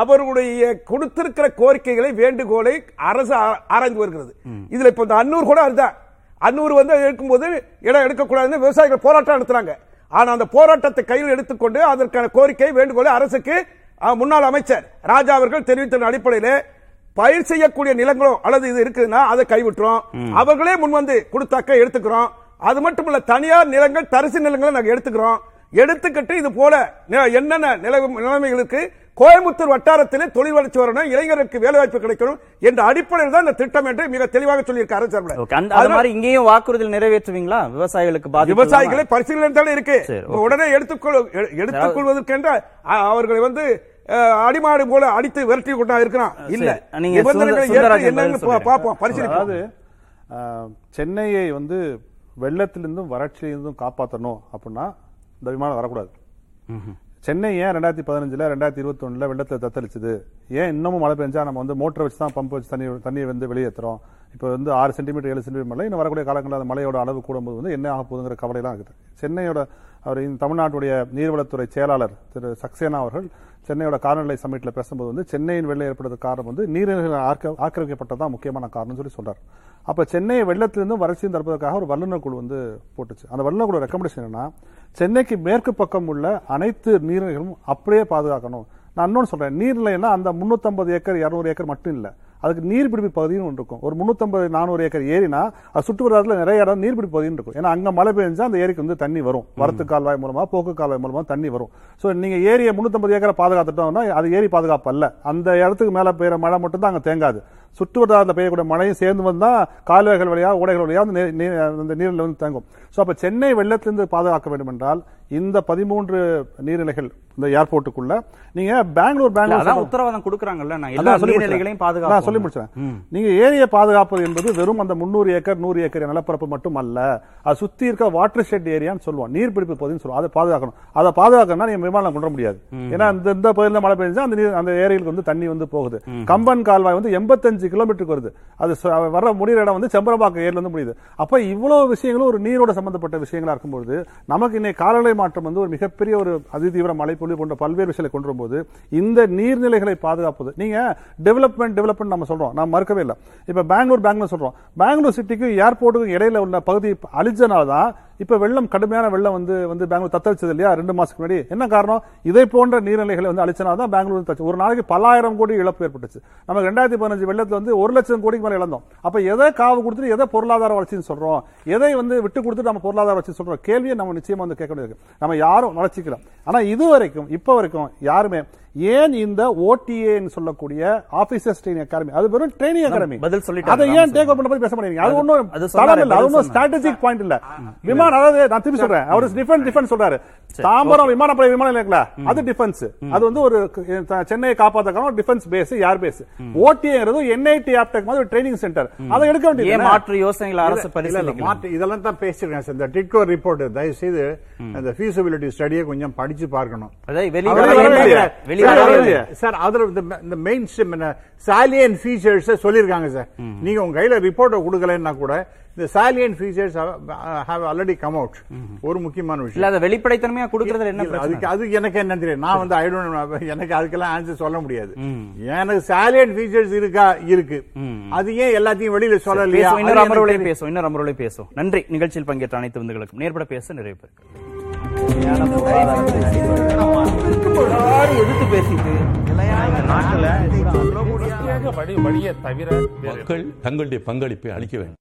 அவர்களுடைய கொடுத்திருக்கிற கோரிக்கைகளை வேண்டுகோளை அரசு ஆராய்ந்து வருகிறது. இதுல இப்ப இந்த அன்னூர் கூட அதுதான். அன்னூர் வந்து எடுக்கும்போது இடம் எடுக்கக்கூடாதுன்னு விவசாயிகள் போராட்டம் நடத்துறாங்க. ஆனா அந்த போராட்டத்தை கையில் எடுத்துக்கொண்டு அதற்கான கோரிக்கை வேண்டுகோளை அரசுக்கு முன்னாள் அமைச்சர் ராஜா அவர்கள் தெரிவித்த அடிப்படையிலே பயிர் செய்யக்கூடிய நிலங்களோ அல்லது இது இருக்குதுன்னா அதை கைவிட்டுறோம். அவர்களே முன் வந்து கொடுத்தாக்க எடுத்துக்கிறோம். அது மட்டும் இல்ல தனியார் நிலங்கள் தரிசு நிலங்களை நாங்க எடுத்துக்கிறோம். எடுத்துக்கிட்டு இது போல என்னென்ன நில- நிலைமைகளுக்கு கோயம்புத்தூர் வட்டாரத்திலே தொழில் வளர்ச்சி வரணும் இளைஞருக்கு வேலை வாய்ப்பு கிடைக்கணும் என்ற அடிப்படையில் தான் இந்த திட்டம் என்று மிக தெளிவாக சொல்லியிருக்க அரசு இங்கேயும் வாக்குறுதிகள் நிறைவேற்றுவீங்களா? விவசாயிகளுக்கு விவசாயிகளை பரிசீலனை இருக்கு. உடனே எடுத்துக்கொள் எ- எடுத்துக் கொள்வதற்கென்ற அ- அவர்களை வந்து அடிமாடு போல அடித்து விரட்டி கொண்டா இருக்கிறான் இல்ல. நீங்க நிபந்தனைகளை என்னன்னு. பார்ப்போம் ஆஹ், சென்னையை வந்து வெள்ளத்திலிருந்தும் வறட்சியிலிருந்தும் காப்பாற்றணும் அப்படின்னா இந்த விமானம் வரக்கூடாது. சென்னை ஏன் ரெண்டாயிரத்தி பதினஞ்சுல ரெண்டாயிரத்தி இருபத்தி ஒண்ணுல வெள்ளத்துல தத்தளிச்சது? ஏன் இன்னமும் மழை பெஞ்சா நம்ம வந்து மோட்டரை வச்சு தான் பம்ப் வச்சு தண்ணி தண்ணியை வந்து வெளியேற்றுறோம் இப்போ வந்து ஆறு சென்டிமீட்டர் ஏழு சென்டிமீட்டர் மழை இன்னும் வரக்கூடிய காலங்களில் அந்த மழையோட அளவு கூடும்போது வந்து என்ன ஆக போகுதுங்கிற கவலைலாம் இருக்குது. சென்னையோட அவர் தமிழ்நாட்டுடைய நீர்வளத்துறை செயலாளர் திரு சக்சேனா அவர்கள் சென்னையோட காலநிலை சமீட்டில் பேசும்போது வந்து சென்னையின் வெள்ளம் ஏற்படுறது காரணம் வந்து நீர்நிலைகள் ஆக்க- ஆக்கிரமிக்கப்பட்டதான் முக்கியமான காரணம் சொல்லி சொல்றார். அப்ப சென்னையை வெள்ளத்திலிருந்தும் வறட்சியும் தடுப்பதற்காக ஒரு வல்லுநர் குழு வந்து போட்டுச்சு. அந்த வல்லுநர் குழு ரெக்கமெண்டேஷன் என்னன்னா சென்னைக்கு மேற்கு பக்கம் உள்ள அனைத்து நீர்நிலைகளும் அப்படியே பாதுகாக்கணும். நான் இன்னொன்று சொல்றேன் நீர்நிலைன்னா அந்த 350 ஏக்கர் 200 ஏக்கர் மட்டும் இல்லை. அதுக்கு நீர்பிடிப்பு பகுதியும் ஒன்று இருக்கும். ஒரு 350 நானூறு ஏக்கர் ஏரினா அது சுற்று வட்டாரத்துல நிறைய இடம் நீர்பிடிப்பு பகுதியும் இருக்கும். ஏன்னா அங்க மழை பெஞ்சா அந்த ஏரிக்கு வந்து தண்ணி வரும். வரத்து கால்வாய் மூலமா போக்கு கால்வாய் மூலமா தண்ணி வரும். சோ நீங்க ஏரியை 350 ஏக்கரை பாதுகாத்துட்டோம்னா அது ஏரி பாதுகாப்பு அல்ல. அந்த இடத்துக்கு மேல பெய்யுற மழை மட்டும் தான் அங்க தேங்காது. சுற்று வட்டாரத்தில் பெய்யக்கூடிய மழையும் சேர்ந்து வந்தா கால்வாய்கள் வழியா ஓடைகள் வழியா வந்து நீ- நீ- அந்த நீரில் வந்து தேங்கும். சோ அப்ப சென்னை வெள்ளத்திலிருந்து பாதுகாக்க வேண்டும் என்றால் இந்த பதிமூன்று நீர்நிலைகள் இந்த ஏர்போர்ட்டுக்குள்ள நீங்க பெங்களூர் பெங்களூர் உத்தரவாதம் கொடுக்கறாங்கல்ல நான் எல்லா நீர்நிலைகளையும். நான் சொல்லி பாதுகாப்பு முடிச்சேன் நீங்க ஏரியை பாதுகாப்பது என்பது வெறும் அந்த 300 ஏக்கர் நூறு ஏக்கர் நிலப்பரப்பு மட்டும் அல்ல அது சுத்தி இருக்க வாட்டர் ஷெட் ஏரியான்னு சொல்லுவோம். நீர்பிடிப்பு பகுதின்னு சொல்லுவோம். அதை பாதுகாக்கணும். அதை பாதுகாக்கணும்னா நீங்க விமானம் கொண்டு முடியாது. ஏன்னா இந்த இந்த பகுதியில் மழை பெஞ்சா அந்த நீர் அந்த ஏரியிலுக்கு வந்து தண்ணி வந்து போகுது. கம்பன் கால்வாய் வந்து 85 கிலோமீட்டருக்கு வருது. அது வர முடிகிற இடம் வந்து செம்பரம்பாக்கம் ஏரியில முடியுது. அப்போ இவ்வளோ விஷயங்களும் ஒரு நீரோட சம்பந்தப்பட்ட விஷயங்களா இருக்கும்போது நமக்கு இன்னைக்கு காலநிலை மாற்றம் வந்து ஒரு மிகப்பெரிய ஒரு அதிதீவிர மழைப்பொழிவு போன்ற பல்வேறு விஷயங்களை கொண்டு வரும்போது இந்த நீர்நிலைகளை பாதுகாப்பது நீங்கள் டெவலப்மெண்ட் டெவலப்மெண்ட் நம்ம சொல்கிறோம் நான் மறுக்கவே இல்லை. இப்போ பெங்களூர் பெங்களூர் சொல்கிறோம் பெங்களூர் சிட்டிக்கும் ஏர்போர்ட்டுக்கும் இடையில உள்ள பகுதி அழிஞ்சனால தான் இப்ப வெள்ளம் கடுமையான வெள்ளம் வந்து வந்து பெங்களூர் தத்தளிச்சது இல்லையா? ரெண்டு மாசத்துக்கு முன்னாடி. என்ன காரணம்? இதை போன்ற நீர்நிலைகளை வந்து அழிச்சனா தான் பெங்களூர் தச்சு ஒரு நாளைக்கு பல்லாயிரம் கோடி இழப்பு ஏற்பட்டுச்சு. நமக்கு ரெண்டாயிரத்தி பதினஞ்சு வெள்ளத்துல வந்து ஒரு லட்சம் கோடிக்கு மேல இழந்தோம். அப்ப எதை காவு கொடுத்துட்டு எதை பொருளாதார வளர்ச்சின்னு சொல்றோம்? எதை வந்து விட்டு கொடுத்துட்டு நம்ம பொருளாதார வளர்ச்சி சொல்றோம்? கேள்வியை நம்ம நிச்சயமா வந்து கேட்க முடியாது நம்ம யாரும் வளர்ச்சிக்கல. ஆனா இது வரைக்கும் இப்ப வரைக்கும் யாருமே ஏன் இந்த ஓடிஏன்னு சொல்லக்கூடிய ஆபீசர்ஸ் ட்ரைனிங் அகாடமி அது வெறும் ட்ரைனிங் அகாடமி பதில் சொல்லிட்டாரு அதை ஏன். டேக் ஓவர் பண்ண பேச மாட்டேங்க அது சொன்னாரு, தடம் இல்ல. அது சொன்னாரு. ஸ்ட்ராட்டஜிக் பாயிண்ட் இல்ல. விமானம் அதாவது நான் திருப்பி சொல்றேன். அவர் டிஃபென்ஸ் டிஃபென்ஸ் சொல்றாரு. தாம்பரம் விமானப்படை விமானம் இல்லைங்களா அது டிஃபென்ஸ் அது வந்து ஒரு சென்னையை காப்பாத்தக்கான டிஃபென்ஸ் பேஸ் ஏர் பேஸ் ஓடிங்கிறது என்ஐடி ஆப்டெக் மாதிரி ஒரு ட்ரைனிங் சென்டர் அதை எடுக்க வேண்டியது மாற்று யோசனைகளை அரசு மாற்று இதெல்லாம் தான் பேசிருக்கேன் சார். இந்த டிட்கோ ரிப்போர்ட் தயவு செய்து அந்த feasibility ஸ்டடியை கொஞ்சம் படிச்சு பார்க்கணும். அதாவது சார், அதுல இந்த- மெயின் சாலியன் ஃபீச்சர்ஸ் சொல்லிருக்காங்க சார். நீங்க உங்க கையில ரிப்போர்ட்டை கொடுக்கலன்னா கூட இந்த salient features have already come out ஒரு முக்கியமான இல்ல விஷயம் அதை வெளிப்படைத்தன்மையா கொடுக்கறதுல என்ன இல்ல, அதுக்கு அது எனக்கு என்ன தெரியும்? நான் வந்து ஐ டோன்ட் எனக்கு அதுக்கெல்லாம் ஆன்சர் சொல்ல முடியாது. எனக்கு சாலியன் ஃபீச்சர்ஸ் இருக்கா? இருக்கு. அது ஏன் எல்லாத்தையும் வெளியில சொல்லலையா? இன்னொரு அமர்வுலையும். பேசுவோம். இன்னொரு அமர்வுலையும் பேசுவோம். நன்றி. நிகழ்ச்சியில் பங்கேற்ற அனைத்து விருந்துகளுக்கும். நேர்பட பேச நிறைய பேர் எதிர்த்து பேசிட்டு வழி வழியை தவிர மக்கள் தங்களுடைய பங்களிப்பை அளிக்க வேண்டும்.